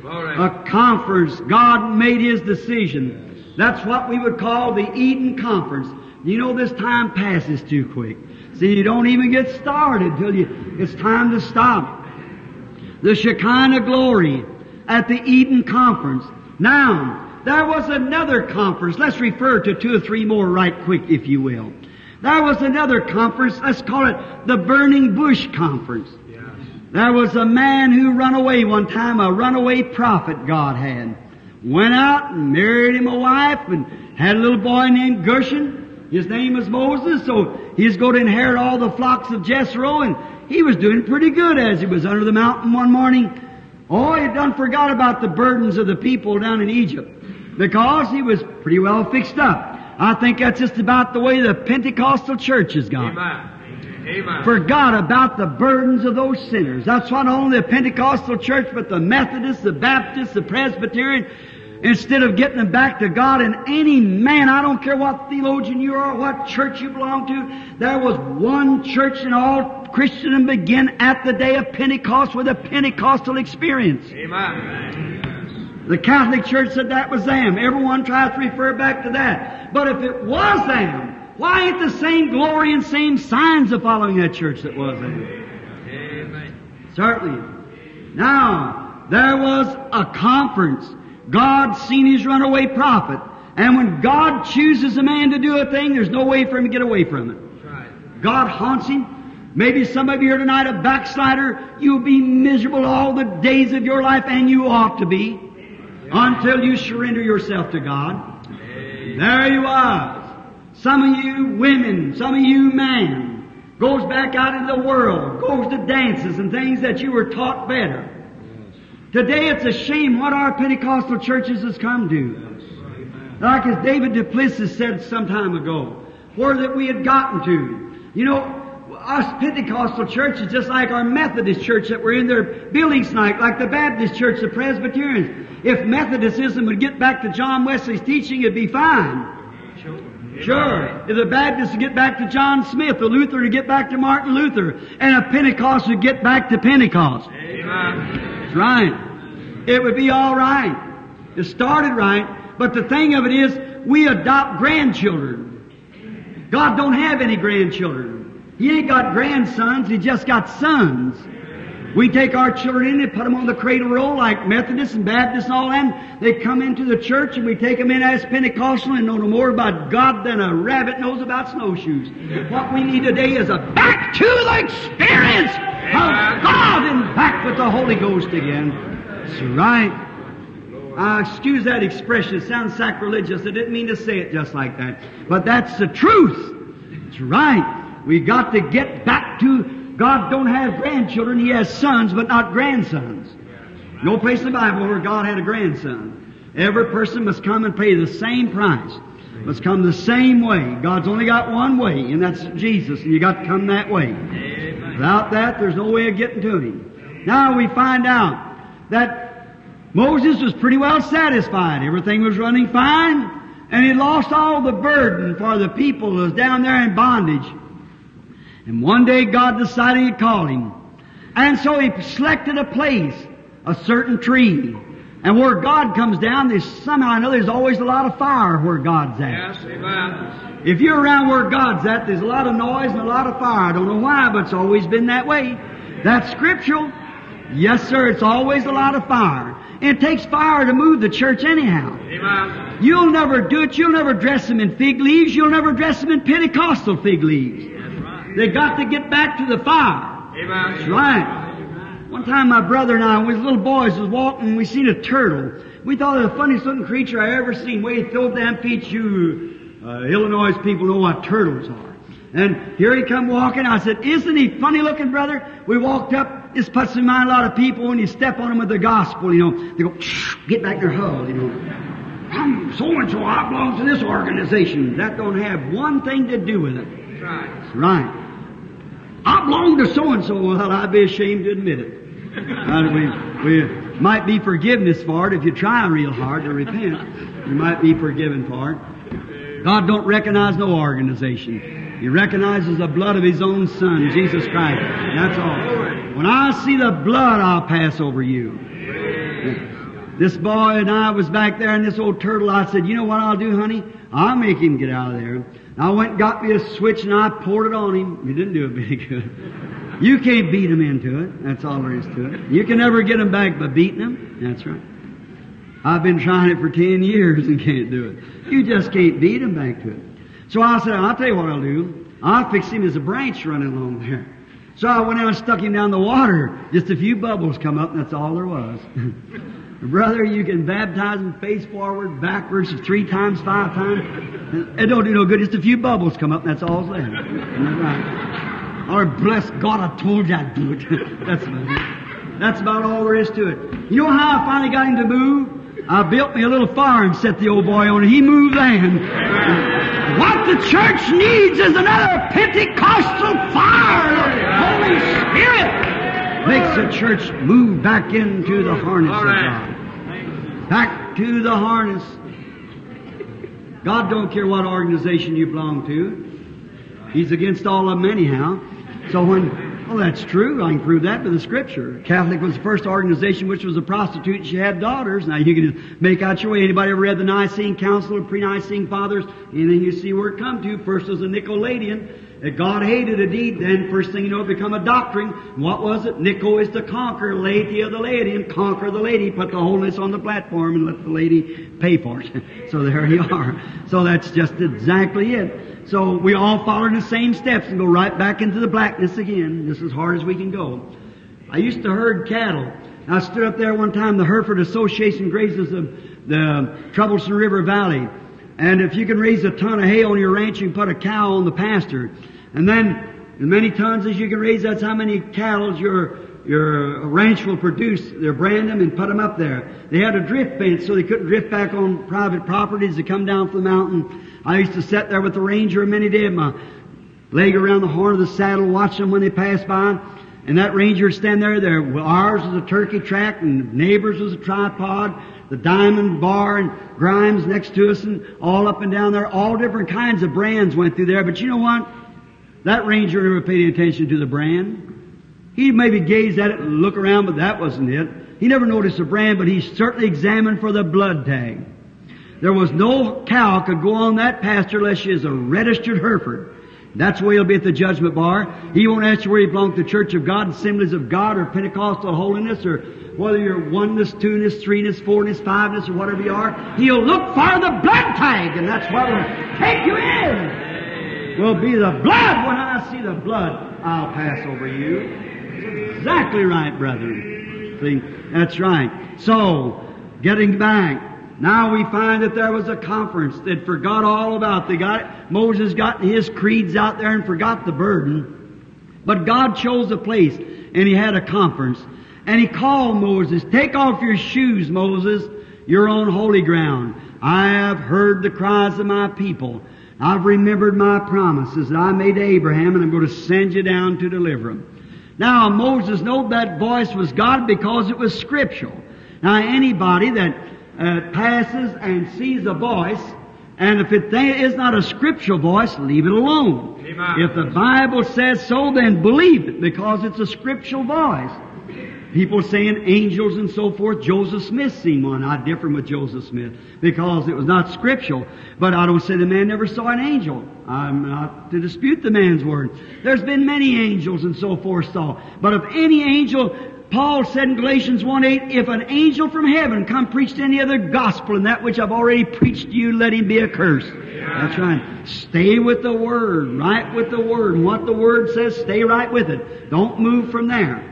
A conference. God made His decision. That's what we would call the Eden Conference. You know this time passes too quick. See, you don't even get started till you, it's time to stop. The Shekinah glory at the Eden conference. Now, there was another conference. Let's refer to two or three more right quick, if you will. There was another conference. Let's call it the Burning Bush Conference. There was a man who run away one time, a runaway prophet God had. Went out and married him a wife and had a little boy named Gershon. His name was Moses, so he's going to inherit all the flocks of Jethro, and he was doing pretty good as he was under the mountain one morning. Oh, he done forgot about the burdens of the people down in Egypt because he was pretty well fixed up. I think that's just about the way the Pentecostal church has gone. Amen. Amen. Forgot about the burdens of those sinners. That's not only the Pentecostal church, but the Methodists, the Baptists, the Presbyterian, instead of getting them back to God and any man, I don't care what theologian you are, what church you belong to, there was one church in all Christendom begin at the day of Pentecost with a Pentecostal experience. Amen. The Catholic Church said that was them. Everyone tries to refer back to that. But if it was them, why ain't the same glory and same signs of following that church that was them? Amen. Certainly. Now, there was a conference. God seen his runaway prophet. And when God chooses a man to do a thing, there's no way for him to get away from it. Right. God haunts him. Maybe some of you here tonight, a backslider, you'll be miserable all the days of your life, and you ought to be, until you surrender yourself to God. There you are. Some of you women, some of you men, goes back out in the world, goes to dances and things that you were taught better. Today it's a shame what our Pentecostal churches has come to. Like as David Duplessis said some time ago, where that we had gotten to. You know, us Pentecostal churches, just like our Methodist church that were in their buildings tonight, like the Baptist church, the Presbyterians. If Methodism would get back to John Wesley's teaching, it'd be fine. Sure. If the Baptists would get back to John Smith, the Luther would get back to Martin Luther, and a Pentecost would get back to Pentecost. Amen. Right. It would be all right. It started right, but the thing of it is, we adopt grandchildren. God don't have any grandchildren. He ain't got grandsons, He just got sons. We take our children in and put them on the cradle roll like Methodists and Baptists and all them. They come into the church and we take them in as Pentecostal and know no more about God than a rabbit knows about snowshoes. What we need today is a back to the experience of God and back with the Holy Ghost again. That's right. Uh, excuse that expression. It sounds sacrilegious. I didn't mean to say it just like that. But that's the truth. It's right. We got to get back to God don't have grandchildren. He has sons, but not grandsons. No place in the Bible where God had a grandson. Every person must come and pay the same price. Must come the same way. God's only got one way, and that's Jesus, and you got to come that way. Without that, there's no way of getting to Him. Now we find out that Moses was pretty well satisfied. Everything was running fine, and he lost all the burden for the people who was down there in bondage. And one day God decided to call him. And so he selected a place, a certain tree. And where God comes down, there's somehow I know there's always a lot of fire where God's at. Yes, amen. If you're around where God's at, there's a lot of noise and a lot of fire. I don't know why, but it's always been that way. That's scriptural. Yes, sir, it's always a lot of fire. And it takes fire to move the church anyhow. Amen. You'll never do it. You'll never dress them in fig leaves. You'll never dress them in Pentecostal fig leaves. They got to get back to the fire. Amen. That's right. One time my brother and I, when we was little boys, was walking and we seen a turtle. We thought it was the funniest looking creature I ever seen. Way throw damn feet, you uh, Illinois people know what turtles are. And here he come walking. I said, isn't he funny looking, brother? We walked up. This puts in mind a lot of people when you step on them with the gospel, you know. They go, get back their hull, you know. I'm so and so. I belong to this organization. That don't have one thing to do with it. That's right. That's right. I belong to so and so. Well, I'd be ashamed to admit it. And we, we might be forgiveness for it if you try real hard to repent. You might be forgiven for it. God don't recognize no organization. He recognizes the blood of His own Son, Jesus Christ. That's all. When I see the blood, I'll pass over you. This boy and I was back there and this old turtle, I said, you know what I'll do, honey? I'll make him get out of there. I went and got me a switch and I poured it on him. He didn't do it very good. You can't beat him into it. That's all there is to it. You can never get him back by beating him. That's right. I've been trying it for ten years and can't do it. You just can't beat him back to it. So I said, I'll tell you what I'll do. I'll fix him as a branch running along there. So I went out and stuck him down the water. Just a few bubbles come up and that's all there was. Brother, you can baptize him face forward, backwards, three times, five times. It don't do no good. Just a few bubbles come up and that's all's there. That's right. Or bless God, I told you I'd do it. that's about it. That's about all there is to it. You know how I finally got him to move? I built me a little fire and set the old boy on it. He moved then. What the church needs is another Pentecostal fire. The Holy Spirit makes the church move back into the harness of. God. Back to the harness. God don't care what organization you belong to. He's against all of them anyhow. So when Well, that's true. I can prove that with the scripture. Catholic was the first organization which was a prostitute she had daughters. Now you can make out your way. Anybody ever read the Nicene Council or pre-Nicene Fathers? And then you see where it come to. First was a Nicolaitan. That God hated a deed, then first thing you know it become a doctrine. What was it? Nico is to conquer laity of the laity and conquer the lady, put the holiness on the platform and let the lady pay for it. so there you are. So that's just exactly it. So we all follow the same steps and go right back into the blackness again, just as hard as we can go. I used to herd cattle. I stood up there one time, the Hereford Association grazes the, the Troublesome River Valley. And if you can raise a ton of hay on your ranch, you can put a cow on the pasture. And then, as many tons as you can raise, that's how many cattle your, your ranch will produce. They'll brand them and put them up there. They had a drift fence so they couldn't drift back on private properties to come down from the mountain. I used to sit there with the ranger many days, my leg around the horn of the saddle, watch them when they passed by. And that ranger would stand there. There, ours was a turkey track, and neighbors was a tripod. The diamond bar and Grimes next to us, and all up and down there. All different kinds of brands went through there. But you know what? That ranger never paid any attention to the brand. He maybe gazed at it and looked around, but that wasn't it. He never noticed the brand, but he certainly examined for the blood tag. There was no cow could go on that pasture unless she is a registered Hereford. That's where he'll be at the judgment bar. He won't ask you where you belong to the Church of God, Assemblies of God, or Pentecostal holiness, or whether you're oneness, two-ness, three-ness, four-ness, five-ness, or whatever you are. He'll look for the blood tag, and that's what will take you in. Will be the blood. When I see the blood, I'll pass over you. Exactly right, brethren. See, that's right. So, getting back, now we find that there was a conference that forgot all about. They got it. Moses got his creeds out there and forgot the burden. But God chose a place and he had a conference. And he called Moses, take off your shoes, Moses. You're on holy ground. I have heard the cries of my people. I've remembered my promises that I made to Abraham and I'm going to send you down to deliver him. Now Moses knew that voice was God because it was scriptural. Now anybody that uh, passes and sees a voice, and if it is not a scriptural voice, leave it alone. Amen. If the Bible says so, then believe it because it's a scriptural voice. People saying angels and so forth. Joseph Smith seen one. I differ with Joseph Smith because it was not scriptural. But I don't say the man never saw an angel. I'm not to dispute the man's word. There's been many angels and so forth saw. But if any angel Paul said in Galatians 1:8, if an angel from heaven come preach any other gospel than that which I've already preached to you, let him be accursed. That's right. Stay with the Word, right with the Word. And what the Word says, stay right with it. Don't move from there.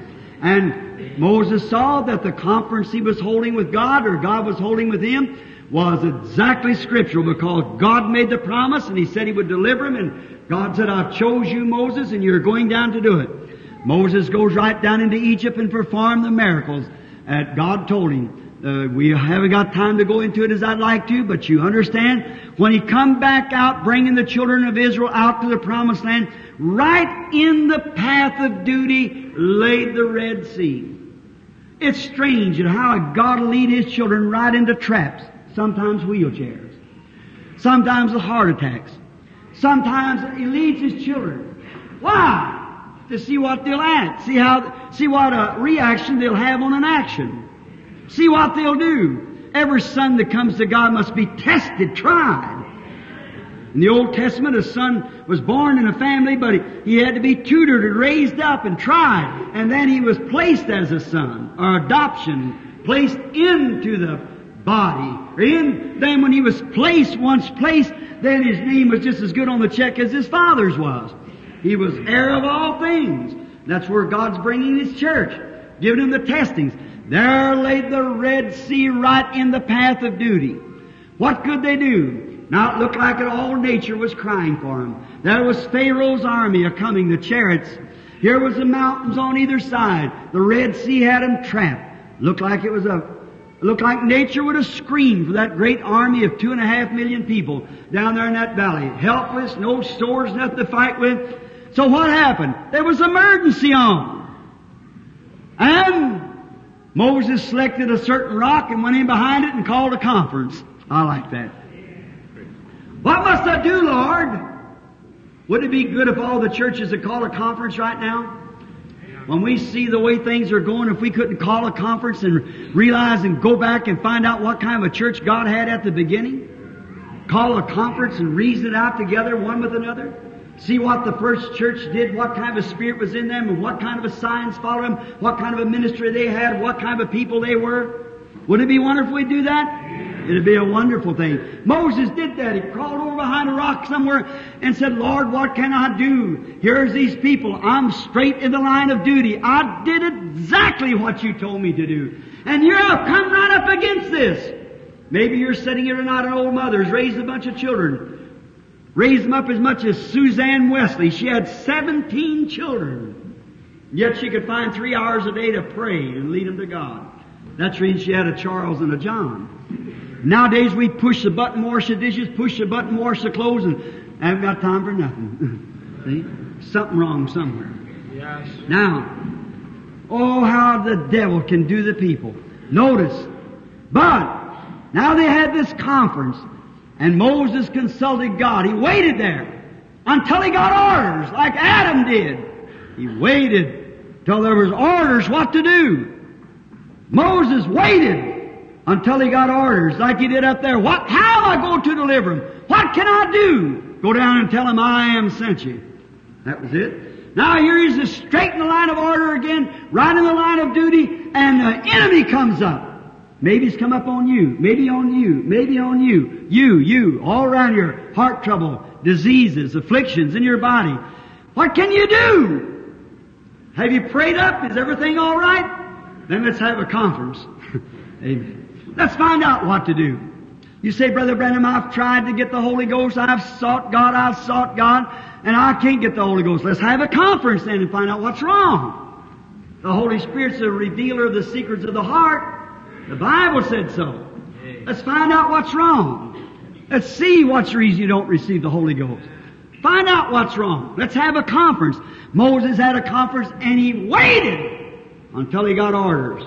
And Moses saw that the conference he was holding with God, or God was holding with him, was exactly scriptural because God made the promise and he said he would deliver him and God said, I've chose you, Moses, and you're going down to do it. Moses goes right down into Egypt and perform the miracles that God told him. Uh, we haven't got time to go into it as I'd like to, but you understand, when he come back out bringing the children of Israel out to the promised land, right in the path of duty laid the Red Sea. It's strange at how God will lead His children right into traps. Sometimes wheelchairs. Sometimes with heart attacks. Sometimes He leads His children. Why? To see what they'll act. See how, see what a reaction they'll have on an action. See what they'll do. Every son that comes to God must be tested, tried. In the Old Testament, a son was born in a family, but he, he had to be tutored and raised up and tried. And then he was placed as a son, or adoption, placed into the body. In, then when he was placed, once placed, then his name was just as good on the check as his father's was. He was heir of all things. That's where God's bringing His church, giving him the testings. There lay the Red Sea right in the path of duty. What could they do? Now it looked like it all nature was crying for them. There was Pharaoh's army a coming, the chariots. Here was the mountains on either side. The Red Sea had them trapped. Looked like it was a, looked like nature would have screamed for that great army of two and a half million people down there in that valley. Helpless, no swords, nothing to fight with. So what happened? There was emergency on. And Moses selected a certain rock and went in behind it and called a conference. I like that. What must I do, Lord? Would it be good if all the churches had called a conference right now? When we see the way things are going, if we couldn't call a conference and realize and go back and find out what kind of a church God had at the beginning, call a conference and reason it out together one with another, see what the first church did, what kind of a spirit was in them, and what kind of a signs followed them, what kind of a ministry they had, what kind of a people they were. Wouldn't it be wonderful if we do that? It'd be a wonderful thing. Moses did that. He crawled over behind a rock somewhere and said, Lord, what can I do? Here's these people. I'm straight in the line of duty. I did exactly what you told me to do. And here I've come right up against this. Maybe you're sitting here tonight, an old mother has raised a bunch of children. Raised them up as much as Suzanne Wesley. She had 17 children. Yet she could find three hours a day to pray and lead them to God. That's the reason she had a Charles and a John. Nowadays we push the button, wash the dishes, push the button, wash the clothes, and I haven't got time for nothing. See? Something wrong somewhere. Yes. Now, oh, how the devil can do the people. Notice. But, now they had this conference, and Moses consulted God. He waited there until he got orders, like Adam did. He waited till there was orders what to do. Moses waited until he got orders, like he did up there. What? How I go to deliver him? What can I do? Go down and tell him I am sent you. That was it. Now here he's straight in the line of order again, right in the line of duty, and the enemy comes up. Maybe it's come up on you, maybe on you, maybe on you, you, you, all around your heart trouble, diseases, afflictions in your body. What can you do? Have you prayed up? Is everything all right? Then let's have a conference. Amen. Let's find out what to do. You say, Brother Branham, I've tried to get the Holy Ghost. I've sought God. I've sought God. And I can't get the Holy Ghost. Let's have a conference then and find out what's wrong. The Holy Spirit's a revealer of the secrets of the heart. The Bible said so. Let's find out what's wrong. Let's see what's the reason you don't receive the Holy Ghost. Find out what's wrong. Let's have a conference. Moses had a conference and he waited until he got orders.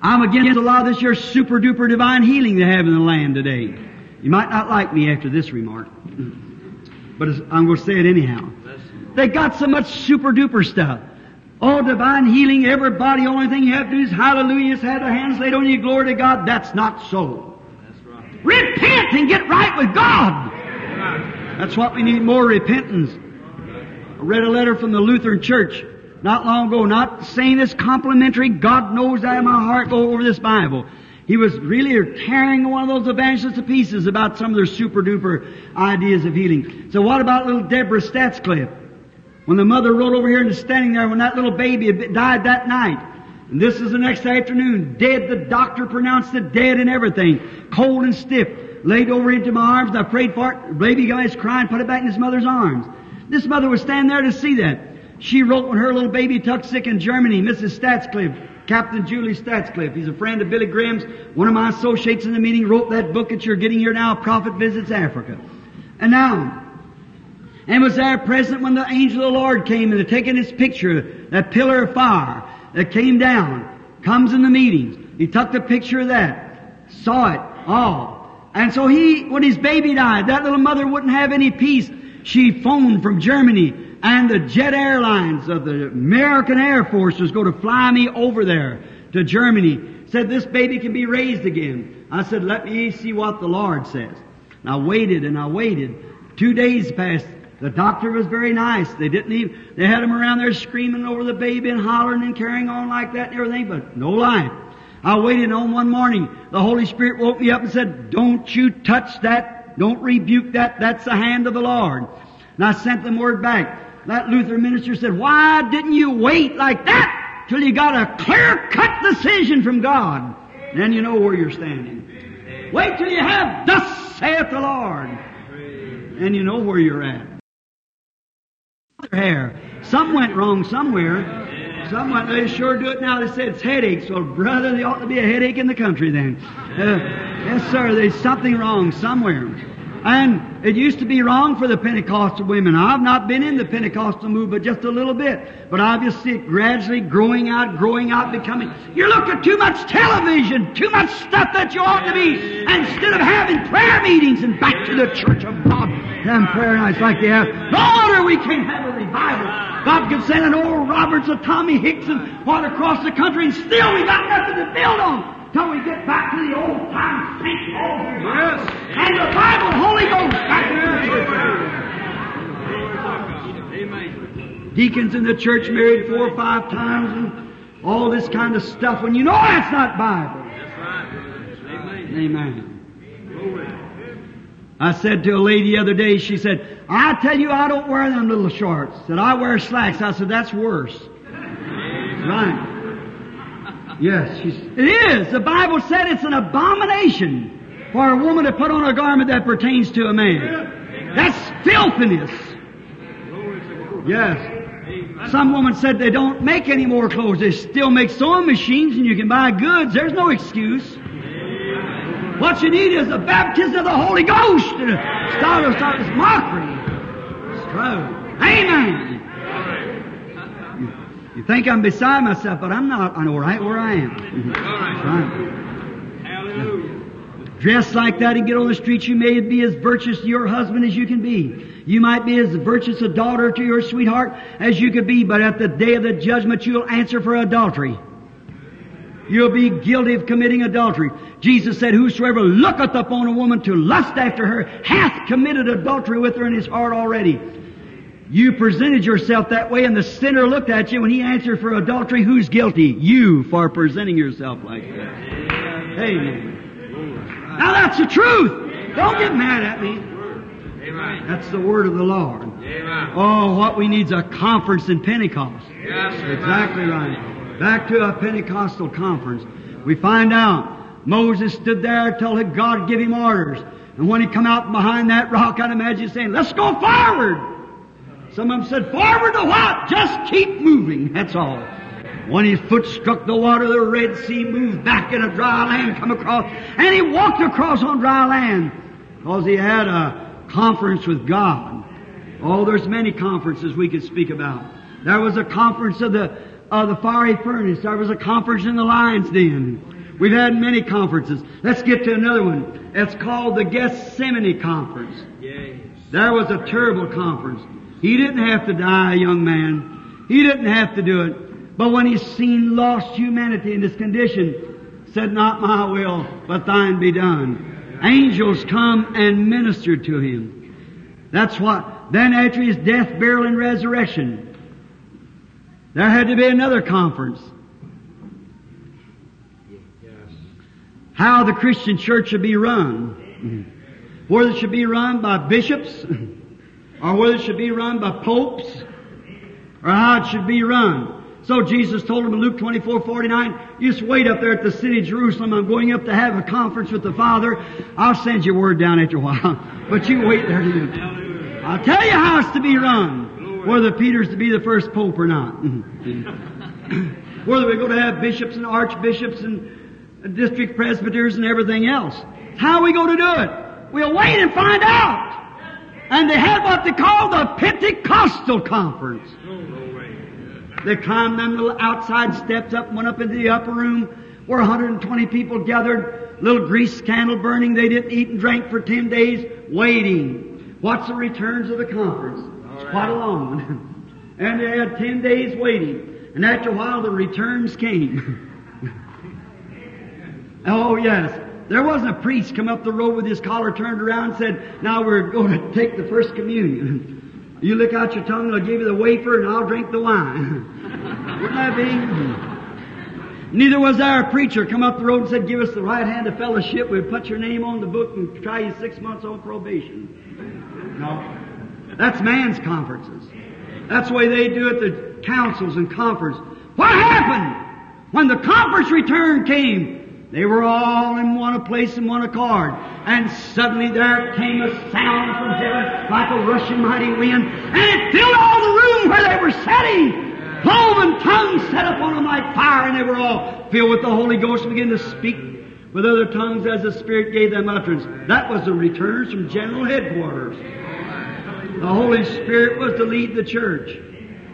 I'm against a lot of this here super duper divine healing they have in the land today. You might not like me after this remark, but I'm going to say it anyhow. They got so much super duper stuff. All divine healing, everybody, only thing you have to do is hallelujah, just have their hands laid on you, glory to God. That's not so. That's right. Repent and get right with God. That's what we need more repentance. I read a letter from the Lutheran Church not long ago, not saying this complimentary, God knows I my heart go over this Bible. He was really tearing one of those evangelists to pieces about some of their super duper ideas of healing. So what about little Deborah Stadsklev? When the mother rode over here and was standing there when that little baby died that night. And this is the next afternoon, dead, the doctor pronounced it dead and everything, cold and stiff, laid over into my arms, I prayed for it, baby guys crying, put it back in his mother's arms. This mother was standing there to see that. She wrote when her little baby tucked sick in Germany, Mrs. Stadsklev, Captain Julie Stadsklev. He's a friend of Billy Graham's. One of my associates in the meeting wrote that book that you're getting here now, Prophet Visits Africa. And now, and was there present when the angel of the Lord came and had taken his picture, that pillar of fire that came down, comes in the meetings. He took the picture of that, saw it all. And so he, when his baby died, that little mother wouldn't have any peace. She phoned from Germany and the jet airlines of the American Air Force was going to fly me over there to Germany. Said this baby can be raised again. I said, let me see what the Lord says. And I waited and I waited. Two days passed. The doctor was very nice. They didn't even, they had him around there screaming over the baby and hollering and carrying on like that and everything, but no life. I waited on one morning. The Holy Spirit woke me up and said, don't you touch that. Don't rebuke that. That's the hand of the Lord. And I sent them word back. That Lutheran minister said, why didn't you wait like that till you got a clear cut decision from God? Then you know where you're standing. Wait till you have, thus saith the Lord. And you know where you're at. Hair. Something went wrong somewhere. Someone, they sure do it now. They said it's headaches. Well, brother, there ought to be a headache in the country then. Uh, yes, sir, there's something wrong somewhere. And it used to be wrong for the Pentecostal women. I've not been in the Pentecostal movement just a little bit, but I just see it gradually growing out, growing out, becoming. You look at too much television, too much stuff that you ought to be, instead of having prayer meetings and back to the church of God. Them prayer nights like they have. No wonder we can't have a revival. God could send an Oral Roberts, a Tommy Hickson, what across the country, and still we got nothing to build on till we get back to the old time St. Paul's revival. Yes. And the Bible, Holy Ghost, back to the. Amen. Deacons in the church married four or five times and all this kind of stuff when you know that's not Bible. That's right. Amen. Amen. I said to a lady the other day, she said, I tell you I don't wear them little shorts. Said I wear slacks. I said, that's worse. Right. Yes, it is. The Bible said it's an abomination for a woman to put on a garment that pertains to a man. That's filthiness. Yes. Some woman said they don't make any more clothes. They still make sewing machines and you can buy goods. There's no excuse. What you need is the baptism of the Holy Ghost. To start this mockery. It's true. Amen. You, you think I'm beside myself, but I'm not. I know right where I am. Right. Hallelujah. Dress like that and get on the street, you may be as virtuous to your husband as you can be. You might be as virtuous a daughter to your sweetheart as you could be, but at the day of the judgment you'll answer for adultery. You'll be guilty of committing adultery. Jesus said, Whosoever looketh upon a woman to lust after her hath committed adultery with her in his heart already. You presented yourself that way and the sinner looked at you when he answered for adultery. Who's guilty? You for presenting yourself like that. Amen. Now that's the truth. Don't get mad at me. Amen. That's the word of the Lord. Amen. Oh, what we need is a conference in Pentecost. Yes. Exactly right. Back to a Pentecostal conference. We find out Moses stood there till God give him orders. And when he come out behind that rock, I'd imagine saying, let's go forward. Some of them said, forward to what? Just keep moving. That's all. When his foot struck the water, the Red Sea moved back in a dry land, come across, and he walked across on dry land because he had a conference with God. Oh, there's many conferences we could speak about. There was a conference of the of the fiery furnace. There was a conference in the lion's den. We've had many conferences. Let's get to another one. It's called the Gethsemane Conference. Yes. There was a terrible conference. He didn't have to die, young man. He didn't have to do it. But when he seen lost humanity in this condition, said, Not my will, but thine be done. Angels come and minister to him. That's what, then after his death, burial, and resurrection, there had to be another conference. How the Christian church should be run. Whether it should be run by bishops, or whether it should be run by popes, or how it should be run. So Jesus told him in Luke 24, 49, you just wait up there at the city of Jerusalem. I'm going up to have a conference with the Father. I'll send you word down after a while. But you wait there. I'll tell you how it's to be run. Whether Peter's to be the first pope or not. Whether we're going to have bishops and archbishops and district presbyters and everything else. How are we going to do it? We'll wait and find out. And they had what they call the Pentecostal Conference. They climbed them little outside steps up, went up into the upper room where 120 people gathered, little grease candle burning. They didn't eat and drink for 10 days, waiting. What's the returns of the conference? Quite a long one. and they had 10 days waiting. And after a while, the returns came. oh, yes. There wasn't a priest come up the road with his collar turned around and said, now we're going to take the first communion. you lick out your tongue and I'll give you the wafer and I'll drink the wine. Wouldn't that be? Neither was there a preacher come up the road and said, give us the right hand of fellowship. We'll put your name on the book and try you six months on probation. No. That's man's conferences. That's the way they do it, the councils and conferences. What happened? When the conference return came, they were all in one place in one accord. And suddenly there came a sound from heaven like a rushing mighty wind, and it filled all the room where they were sitting. Cloven tongues set upon them like fire, and they were all filled with the Holy Ghost and began to speak with other tongues as the Spirit gave them utterance. That was the returns from general headquarters. The Holy Spirit was to lead the church.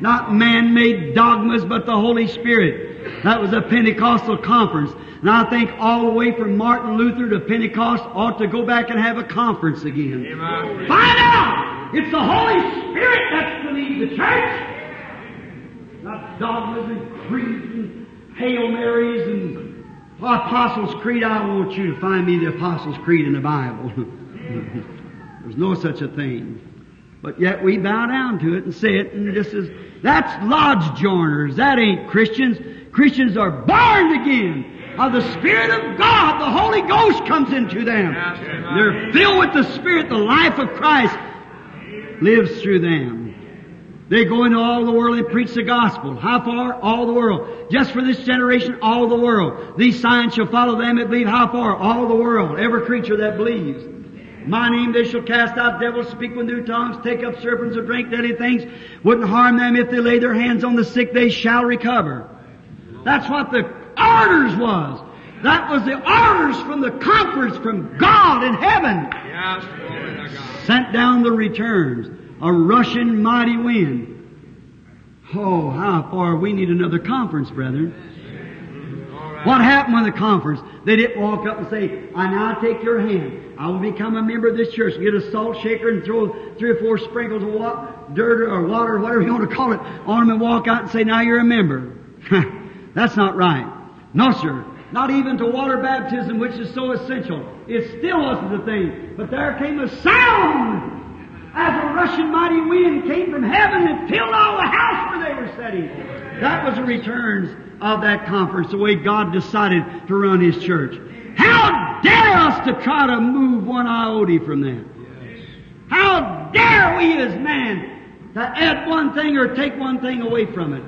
Not man-made dogmas, but the Holy Spirit. That was a Pentecostal conference. And I think all the way from Martin Luther to Pentecost ought to go back and have a conference again. Amen. Find out! It's the Holy Spirit that's to lead the church. Not dogmas and creeds and Hail Marys and Apostles' Creed. I want you to find me the Apostles' Creed in the Bible. There's no such a thing. But yet we bow down to it and say it, and this is, that's lodge joiners. That ain't Christians. Christians are born again of the Spirit of God. The Holy Ghost comes into them. They're filled with the Spirit. The life of Christ lives through them. They go into all the world and preach the gospel. How far? All the world. Just for this generation, all the world. These signs shall follow them that believe. How far? All the world. Every creature that believes. My name they shall cast out devils, speak with new tongues, take up serpents or drink deadly things. Wouldn't harm them if they lay their hands on the sick, they shall recover. That's what the orders was. That was the orders from the conference from God in heaven. Yes. Sent down the returns. A rushing mighty wind. Oh, how far we need another conference, brethren. What happened with the conference? They didn't walk up and say, I now take your hand. I will become a member of this church. Get a salt shaker and throw three or four sprinkles of wa- dirt or water, whatever you want to call it, on them and walk out and say, now you're a member. That's not right. No, sir. Not even to water baptism, which is so essential. It still wasn't the thing. But there came a sound as a rushing mighty wind came from heaven and filled all the house where they were sitting. That was the returns of that conference, the way God decided to run His church. How dare us to try to move one iota from that? How dare we as man to add one thing or take one thing away from it?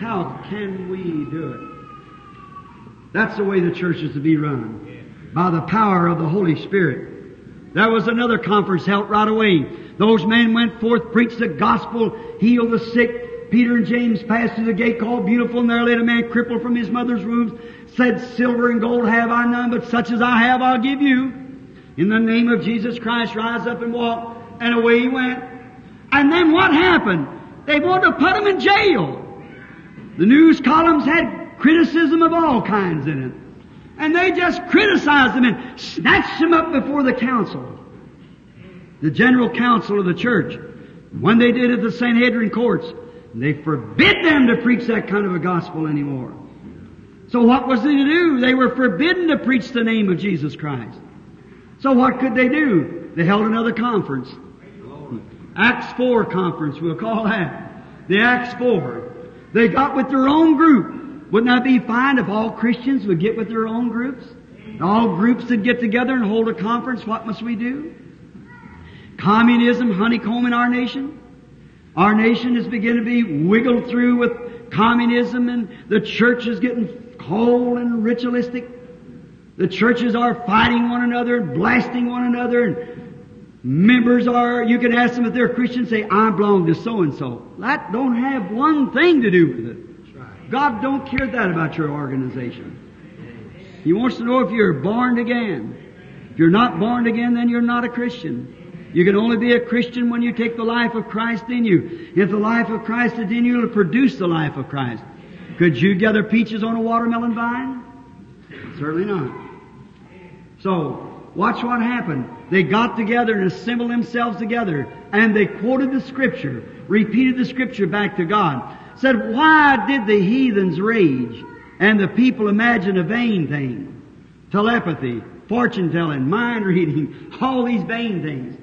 How can we do it? That's the way the church is to be run. By the power of the Holy Spirit. There was another conference held right away. Those men went forth, preached the gospel, healed the sick. Peter and James passed through the gate called Beautiful, and there laid a man crippled from his mother's womb. Said, Silver and gold have I none, but such as I have I'll give you. In the name of Jesus Christ, rise up and walk. And away he went. And then what happened? They wanted to put him in jail. The news columns had criticism of all kinds in it. And they just criticized him and snatched him up before the council. The general council of the church. When they did it, at the Sanhedrin courts, they forbid them to preach that kind of a gospel anymore. So what was they to do? They were forbidden to preach the name of Jesus Christ. So what could they do? They held another conference. Acts 4 conference, we'll call that. The Acts 4. They got with their own group. Wouldn't that be fine if all Christians would get with their own groups? All groups would get together and hold a conference. What must we do? Communism honeycombing our nation. Our nation is beginning to be wiggled through with communism and the church is getting cold and ritualistic. The churches are fighting one another and blasting one another and members are, you can ask them if they're Christians, say, I belong to so and so. That don't have one thing to do with it. God don't care that about your organization. He wants to know if you're born again. If you're not born again, then you're not a Christian. You can only be a Christian when you take the life of Christ in you. If the life of Christ is in you, it'll produce the life of Christ. Could you gather peaches on a watermelon vine? Certainly not. So, watch what happened. They got together and assembled themselves together, and they quoted the Scripture, repeated the Scripture back to God. Said, why did the heathens rage and the people imagine a vain thing? Telepathy, fortune telling, mind reading, all these vain things.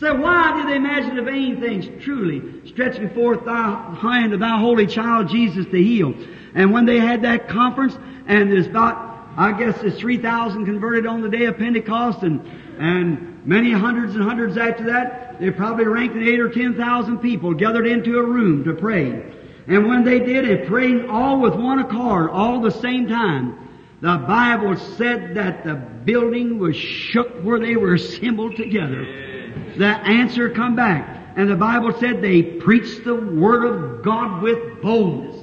So why did they imagine the vain things? Truly, stretch before thy hand of thy holy child Jesus to heal. And when they had that conference, and there's about, I guess there's 3,000 converted on the day of Pentecost, and, and many hundreds and hundreds after that, they probably ranked in eight or 10,000 people gathered into a room to pray. And when they did it, praying all with one accord, all the same time, the Bible said that the building was shook where they were assembled together. The answer come back. And the Bible said they preached the Word of God with boldness.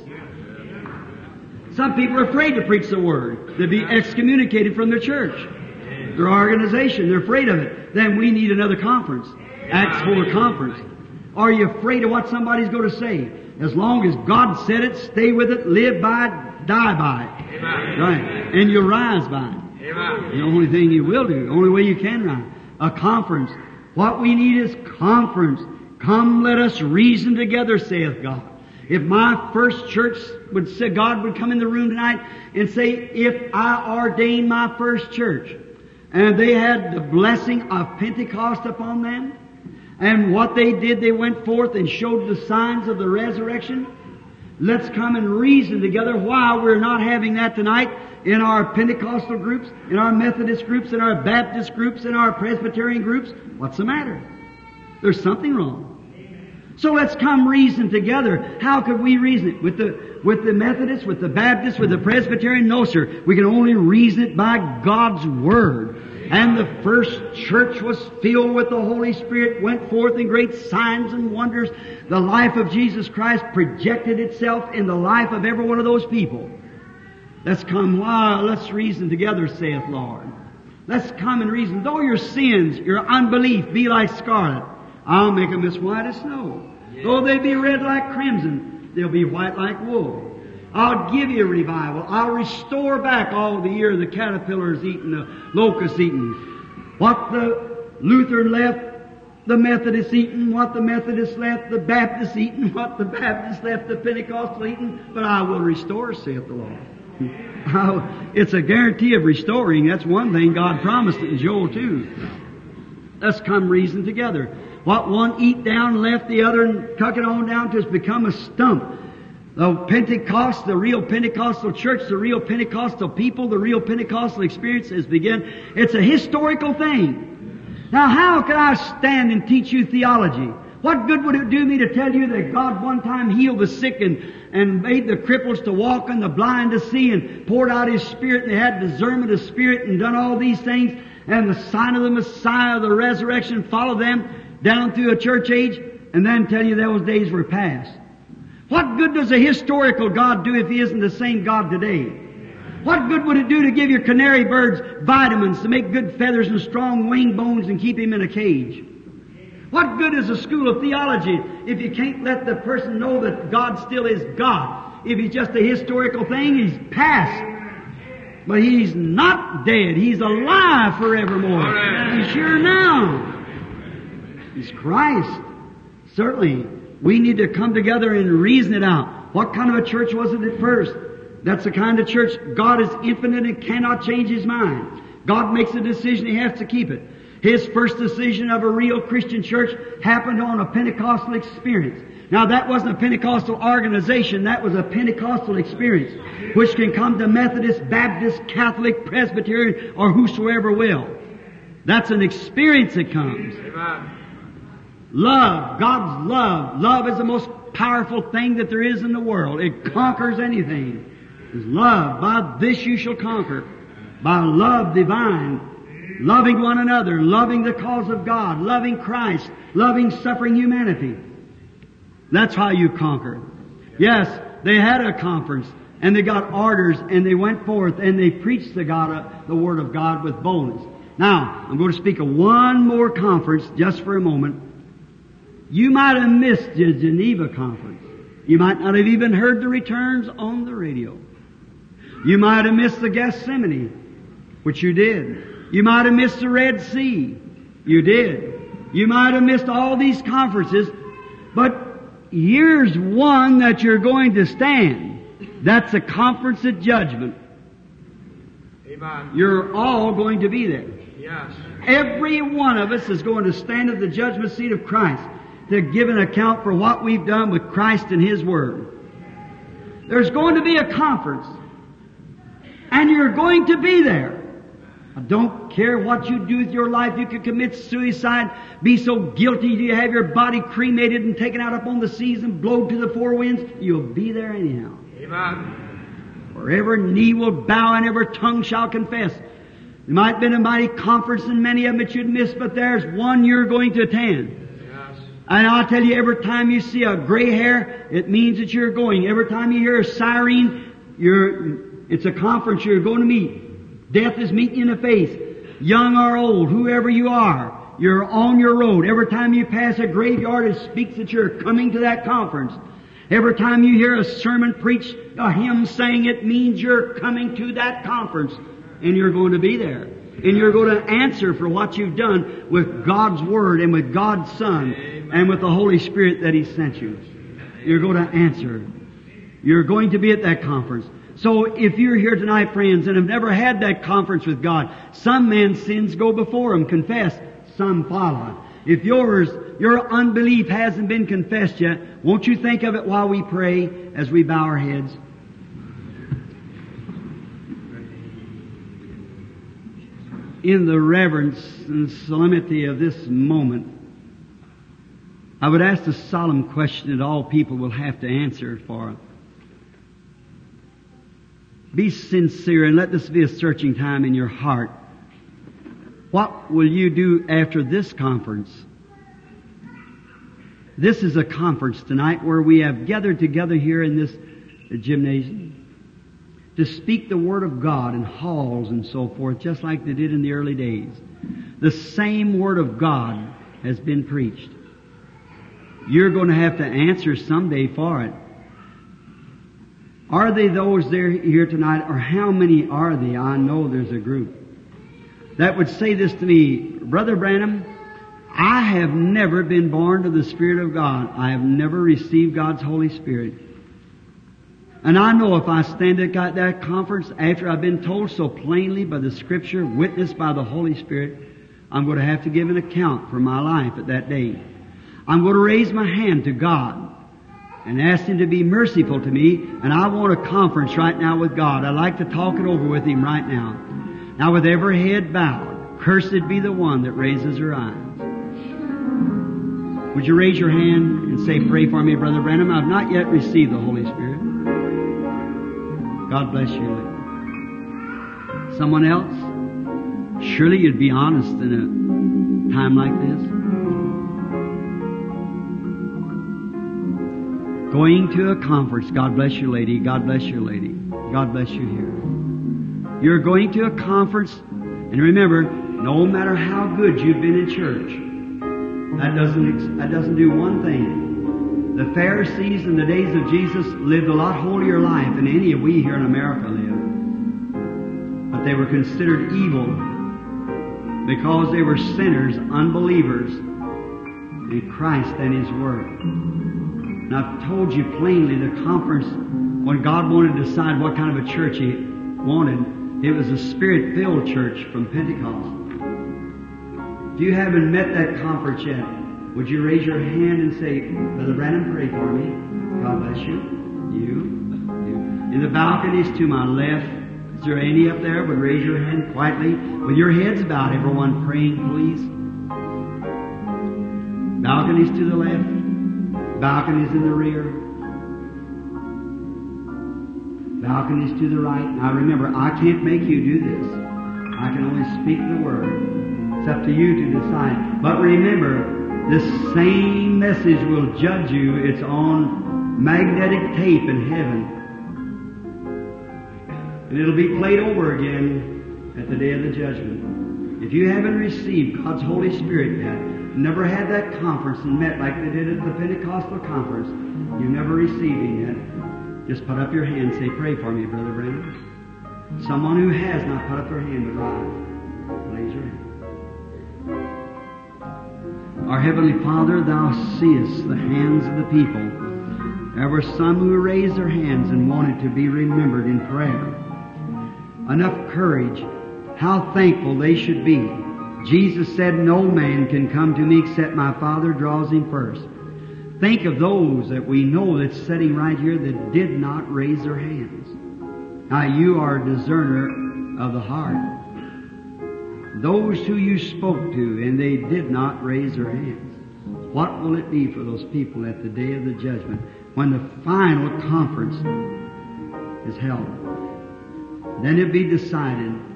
Some people are afraid to preach the Word. They'll be excommunicated from their church, their organization. They're afraid of it. Then we need another conference. Acts 4 conference. Are you afraid of what somebody's going to say? As long as God said it, stay with it, live by it, die by it. Amen. Right. And you'll rise by it. Amen. The only thing you will do, the only way you can rise. A conference. What we need is conference. Come let us reason together, saith God. If my first church would say, God would come in the room tonight and say, if I ordain my first church, and they had the blessing of Pentecost upon them, and what they did, they went forth and showed the signs of the resurrection. Let's come and reason together why we're not having that tonight in our Pentecostal groups, in our Methodist groups, in our Baptist groups, in our Presbyterian groups. What's the matter? There's something wrong. So let's come reason together. How could we reason it? With the, with the Methodists, with the Baptists, with the Presbyterian? No, sir. We can only reason it by God's Word. And the first church was filled with the Holy Spirit, went forth in great signs and wonders. The life of Jesus Christ projected itself in the life of every one of those people. Let's come, let's reason together, saith Lord. Let's come and reason. Though your sins, your unbelief be like scarlet, I'll make them as white as snow. Though they be red like crimson, they'll be white like wool. I'll give you a revival. I'll restore back all the year the caterpillars eating, the locusts eating. What the Lutheran left, the Methodists eating. What the Methodists left, the Baptists eating. What the Baptists left, the Pentecostal eating. But I will restore, saith the Lord. It's a guarantee of restoring. That's one thing God promised it in Joel too. Let's come reason together. What one eat down, left the other, and tuck it on down to it's become a stump. The Pentecost, the real Pentecostal church, the real Pentecostal people, the real Pentecostal experience has begun. It's a historical thing. Now how could I stand and teach you theology? What good would it do me to tell you that God one time healed the sick and, and made the cripples to walk and the blind to see and poured out His Spirit and they had discernment of Spirit and done all these things and the sign of the Messiah, the resurrection followed them down through a church age and then tell you those days were past? What good does a historical God do if He isn't the same God today? What good would it do to give your canary birds vitamins to make good feathers and strong wing bones and keep him in a cage? What good is a school of theology if you can't let the person know that God still is God? If he's just a historical thing, he's past. But he's not dead. He's alive forevermore. He's here now. He's Christ. Certainly, we need to come together and reason it out. What kind of a church was it at first? That's the kind of church God is infinite and cannot change His mind. God makes a decision, He has to keep it. His first decision of a real Christian church happened on a Pentecostal experience. Now that wasn't a Pentecostal organization, that was a Pentecostal experience, which can come to Methodist, Baptist, Catholic, Presbyterian, or whosoever will. That's an experience that comes. Amen. Love, God's love. Love is the most powerful thing that there is in the world. It conquers anything. It's love. By this you shall conquer. By love divine. Loving one another. Loving the cause of God. Loving Christ. Loving suffering humanity. That's how you conquer. Yes, they had a conference and they got orders and they went forth and they preached the God, uh, the Word of God with boldness. Now, I'm going to speak of one more conference just for a moment. You might have missed the Geneva conference. You might not have even heard the returns on the radio. You might have missed the Gethsemane, which you did. You might have missed the Red Sea. You did. You might have missed all these conferences, but here's one that you're going to stand. That's a conference of judgment. Amen. You're all going to be there. Yes. Every one of us is going to stand at the judgment seat of Christ to give an account for what we've done with Christ and His Word. There's going to be a conference, and you're going to be there. I don't care what you do with your life. You could commit suicide, be so guilty you have your body cremated and taken out up on the seas and blown to the four winds. You'll be there anyhow. Amen. For every knee will bow and every tongue shall confess. There might have been a mighty conference and many of them that you'd missed, but there's one you're going to attend. And I'll tell you, every time you see a gray hair, it means that you're going. Every time you hear a siren, you're, it's a conference you're going to meet. Death is meeting you in the face. Young or old, whoever you are, you're on your road. Every time you pass a graveyard, it speaks that you're coming to that conference. Every time you hear a sermon preached, a hymn sang, it means you're coming to that conference. And you're going to be there. And you're going to answer for what you've done with God's Word and with God's Son and with the Holy Spirit that He sent you. You're going to answer. You're going to be at that conference. So if you're here tonight, friends, and have never had that conference with God, some man's sins go before him, confess, some follow. If yours, your unbelief hasn't been confessed yet, won't you think of it while we pray as we bow our heads? In the reverence and solemnity of this moment, I would ask the solemn question that all people will have to answer for. Be sincere and let this be a searching time in your heart. What will you do after this conference? This is a conference tonight where we have gathered together here in this gymnasium to speak the Word of God in halls and so forth, just like they did in the early days. The same Word of God has been preached. You're going to have to answer someday for it. Are they those there here tonight, or how many are they? I know there's a group that would say this to me, Brother Branham, I have never been born to the Spirit of God. I have never received God's Holy Spirit. And I know if I stand at that conference after I've been told so plainly by the Scripture, witnessed by the Holy Spirit, I'm going to have to give an account for my life at that day. I'm going to raise my hand to God and ask Him to be merciful to me, and I want a conference right now with God. I'd like to talk it over with Him right now. Now with every head bowed, cursed be the one that raises her eyes. Would you raise your hand and say, pray for me, Brother Branham? I've not yet received the Holy Spirit. God bless you. Someone else? Surely you'd be honest in a time like this. Going to a conference. God bless you, lady. God bless you, lady. God bless you here. You're going to a conference, and remember, no matter how good you've been in church, that doesn't that doesn't do one thing. The Pharisees in the days of Jesus lived a lot holier life than any of we here in America live. But they were considered evil because they were sinners, unbelievers in Christ and His Word. And I've told you plainly the conference, when God wanted to decide what kind of a church He wanted, it was a spirit filled church from Pentecost. If you haven't met that conference yet, would you raise your hand and say, Brother Branham, pray for me? God bless you. You. you. In the balconies to my left, is there any up there? Would raise your hand quietly with your heads bowed. Everyone praying, please. Balconies to the left balconies in the rear, balconies to the right. Now remember, I can't make you do this. I can only speak the word. It's up to you to decide. But remember, this same message will judge you. It's on magnetic tape in heaven. And it'll be played over again at the day of the judgment. If you haven't received God's Holy Spirit yet, never had that conference and met like they did at the Pentecostal conference, you never received Him yet, just put up your hand and say, Pray for me, Brother Branham. Someone who has not put up their hand would rise. Raise your hand. Our Heavenly Father, Thou seest the hands of the people. There were some who raised their hands and wanted to be remembered in prayer. Enough courage. How thankful they should be Jesus said, No man can come to me except my Father draws him first. Think of those that we know that's sitting right here that did not raise their hands. Now you are a discerner of the heart. Those who you spoke to and they did not raise their hands. What will it be for those people at the day of the judgment when the final conference is held? Then it be decided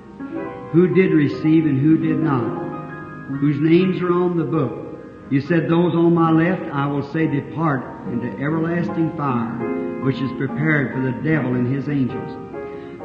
who did receive and who did not, whose names are on the book. You said, Those on my left I will say, Depart into everlasting fire, which is prepared for the devil and his angels.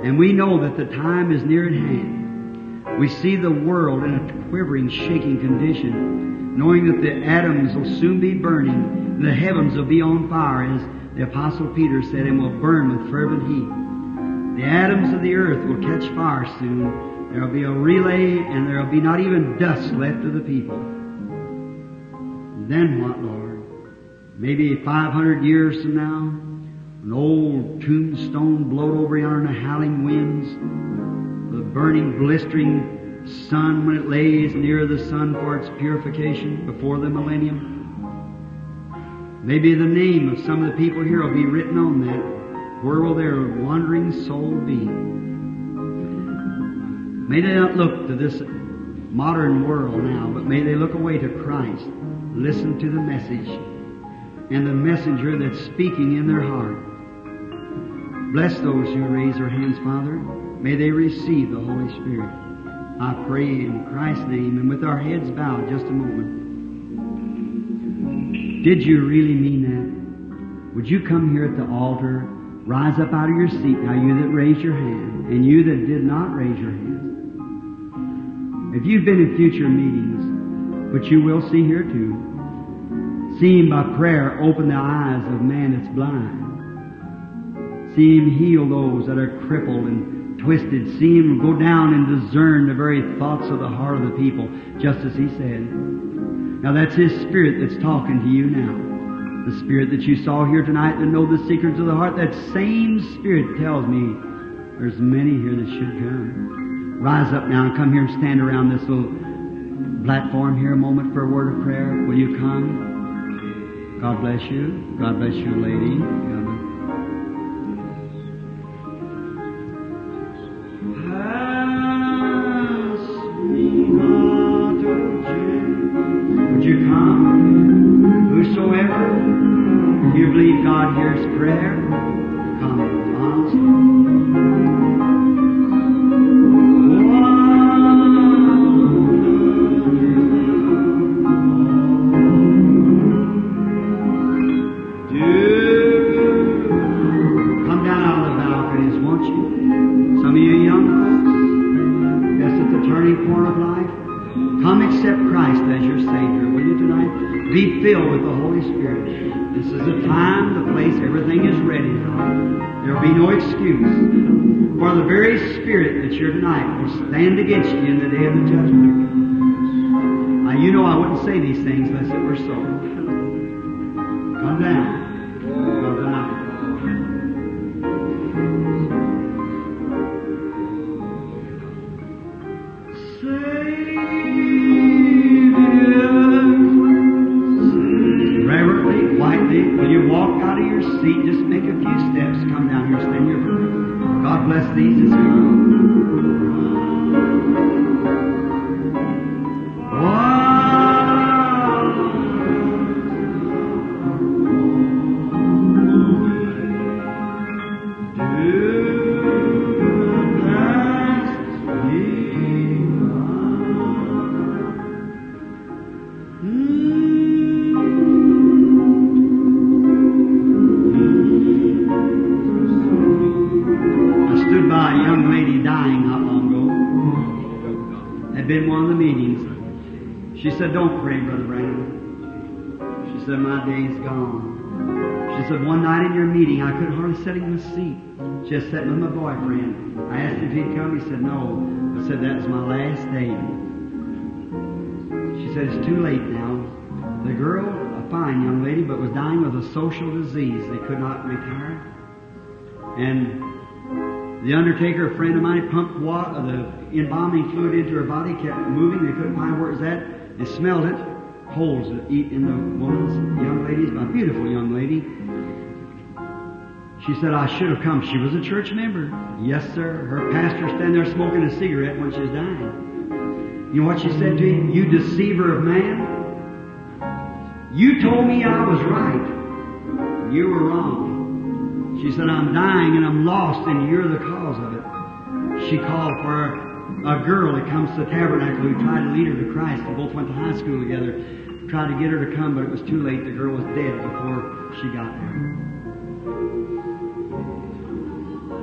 And we know that the time is near at hand. We see the world in a quivering, shaking condition, knowing that the atoms will soon be burning, and the heavens will be on fire, as the Apostle Peter said, and will burn with fervent heat. The atoms of the earth will catch fire soon. There will be a relay, and there will be not even dust left of the people. Then what, Lord? Maybe 500 years from now, an old tombstone blowed over yonder in the howling winds, the burning, blistering sun when it lays near the sun for its purification before the millennium. Maybe the name of some of the people here will be written on that. Where will their wandering soul be? May they not look to this modern world now, but may they look away to Christ, listen to the message, and the messenger that's speaking in their heart. Bless those who raise their hands, Father. May they receive the Holy Spirit. I pray in Christ's name and with our heads bowed just a moment. Did you really mean that? Would you come here at the altar, rise up out of your seat now, you that raised your hand, and you that did not raise your hand? If you've been in future meetings, which you will see here too, see Him by prayer open the eyes of man that's blind. See Him heal those that are crippled and twisted. See Him go down and discern the very thoughts of the heart of the people, just as He said. Now that's His Spirit that's talking to you now. The Spirit that you saw here tonight that know the secrets of the heart, that same Spirit tells me there's many here that should come. Rise up now and come here and stand around this little platform here a moment for a word of prayer. Will you come? God bless you. God bless you, lady. God filled with the Holy Spirit. This is the time, the place, everything is ready now. There will be no excuse. For the very Spirit that's here tonight will stand against you in the day of the judgment. Now, you know I wouldn't say these things unless it were so. Come down. Could in the seat. Just sitting with my boyfriend. I asked if he'd come. He said, No. I said, That was my last day. She said, It's too late now. The girl, a fine young lady, but was dying of a social disease. They could not retire. And the undertaker, a friend of mine, pumped water, uh, the embalming fluid into her body, kept moving. They couldn't find where it was at. They smelled it. Holes that eat in the woman's young lady's, a beautiful young lady. She said, I should have come. She was a church member. Yes, sir. Her pastor standing there smoking a cigarette when she was dying. You know what she said to him? You deceiver of man. You told me I was right. You were wrong. She said, I'm dying and I'm lost and you're the cause of it. She called for a girl that comes to the tabernacle who tried to lead her to Christ. They both went to high school together. Tried to get her to come, but it was too late. The girl was dead before she got there.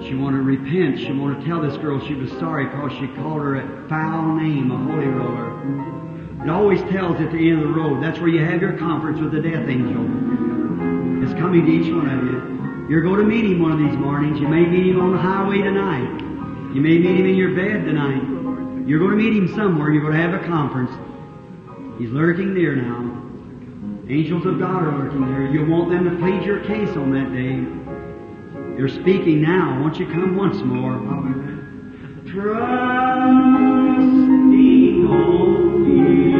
She wanted to repent. She wanted to tell this girl she was sorry because she called her a foul name, a holy roller. It always tells at the end of the road. That's where you have your conference with the death angel. It's coming to each one of you. You're going to meet him one of these mornings. You may meet him on the highway tonight. You may meet him in your bed tonight. You're going to meet him somewhere. You're going to have a conference. He's lurking there now. Angels of God are lurking there. You want them to plead your case on that day. You're speaking now. Won't you come once more? Trusting only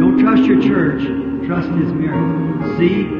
Don't trust your church. Trust His miracle. Seek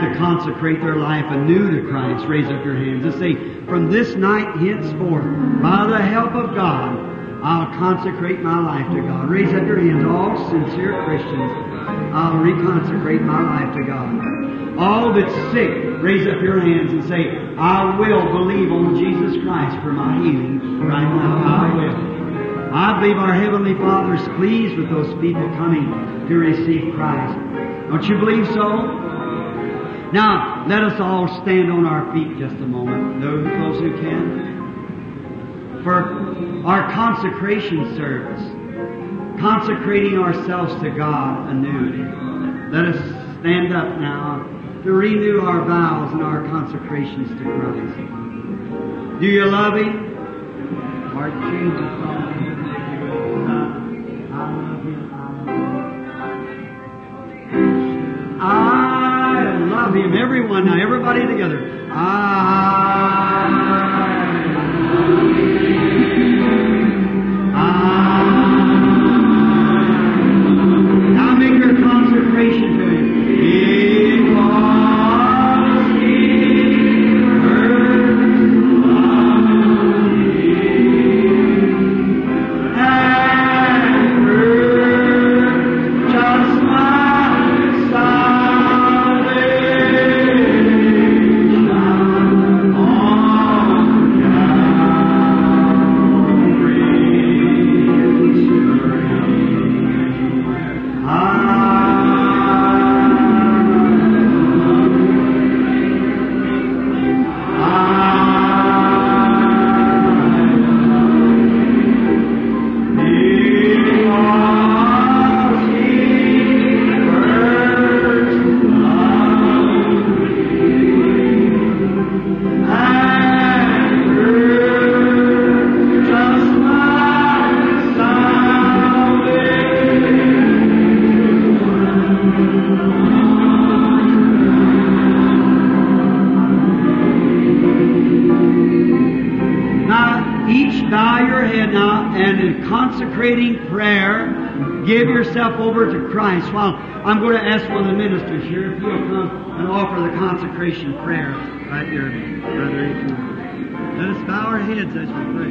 to consecrate their life anew to Christ? Raise up your hands and say, from this night henceforth, by the help of God, I'll consecrate my life to God. Raise up your hands, all sincere Christians. I'll reconsecrate my life to God. All that's sick, raise up your hands and say, I will believe on Jesus Christ for my healing right now. I will. I believe our Heavenly Father is pleased with those people coming to receive Christ. Don't you believe so? Now, let us all stand on our feet just a moment, those who can, for our consecration service, consecrating ourselves to God anew. Let us stand up now to renew our vows and our consecrations to Christ. Do you love Him? Lord Jesus, I love Him. Everyone now, everybody together. I consecration prayer right Brother Let us bow our heads as we pray.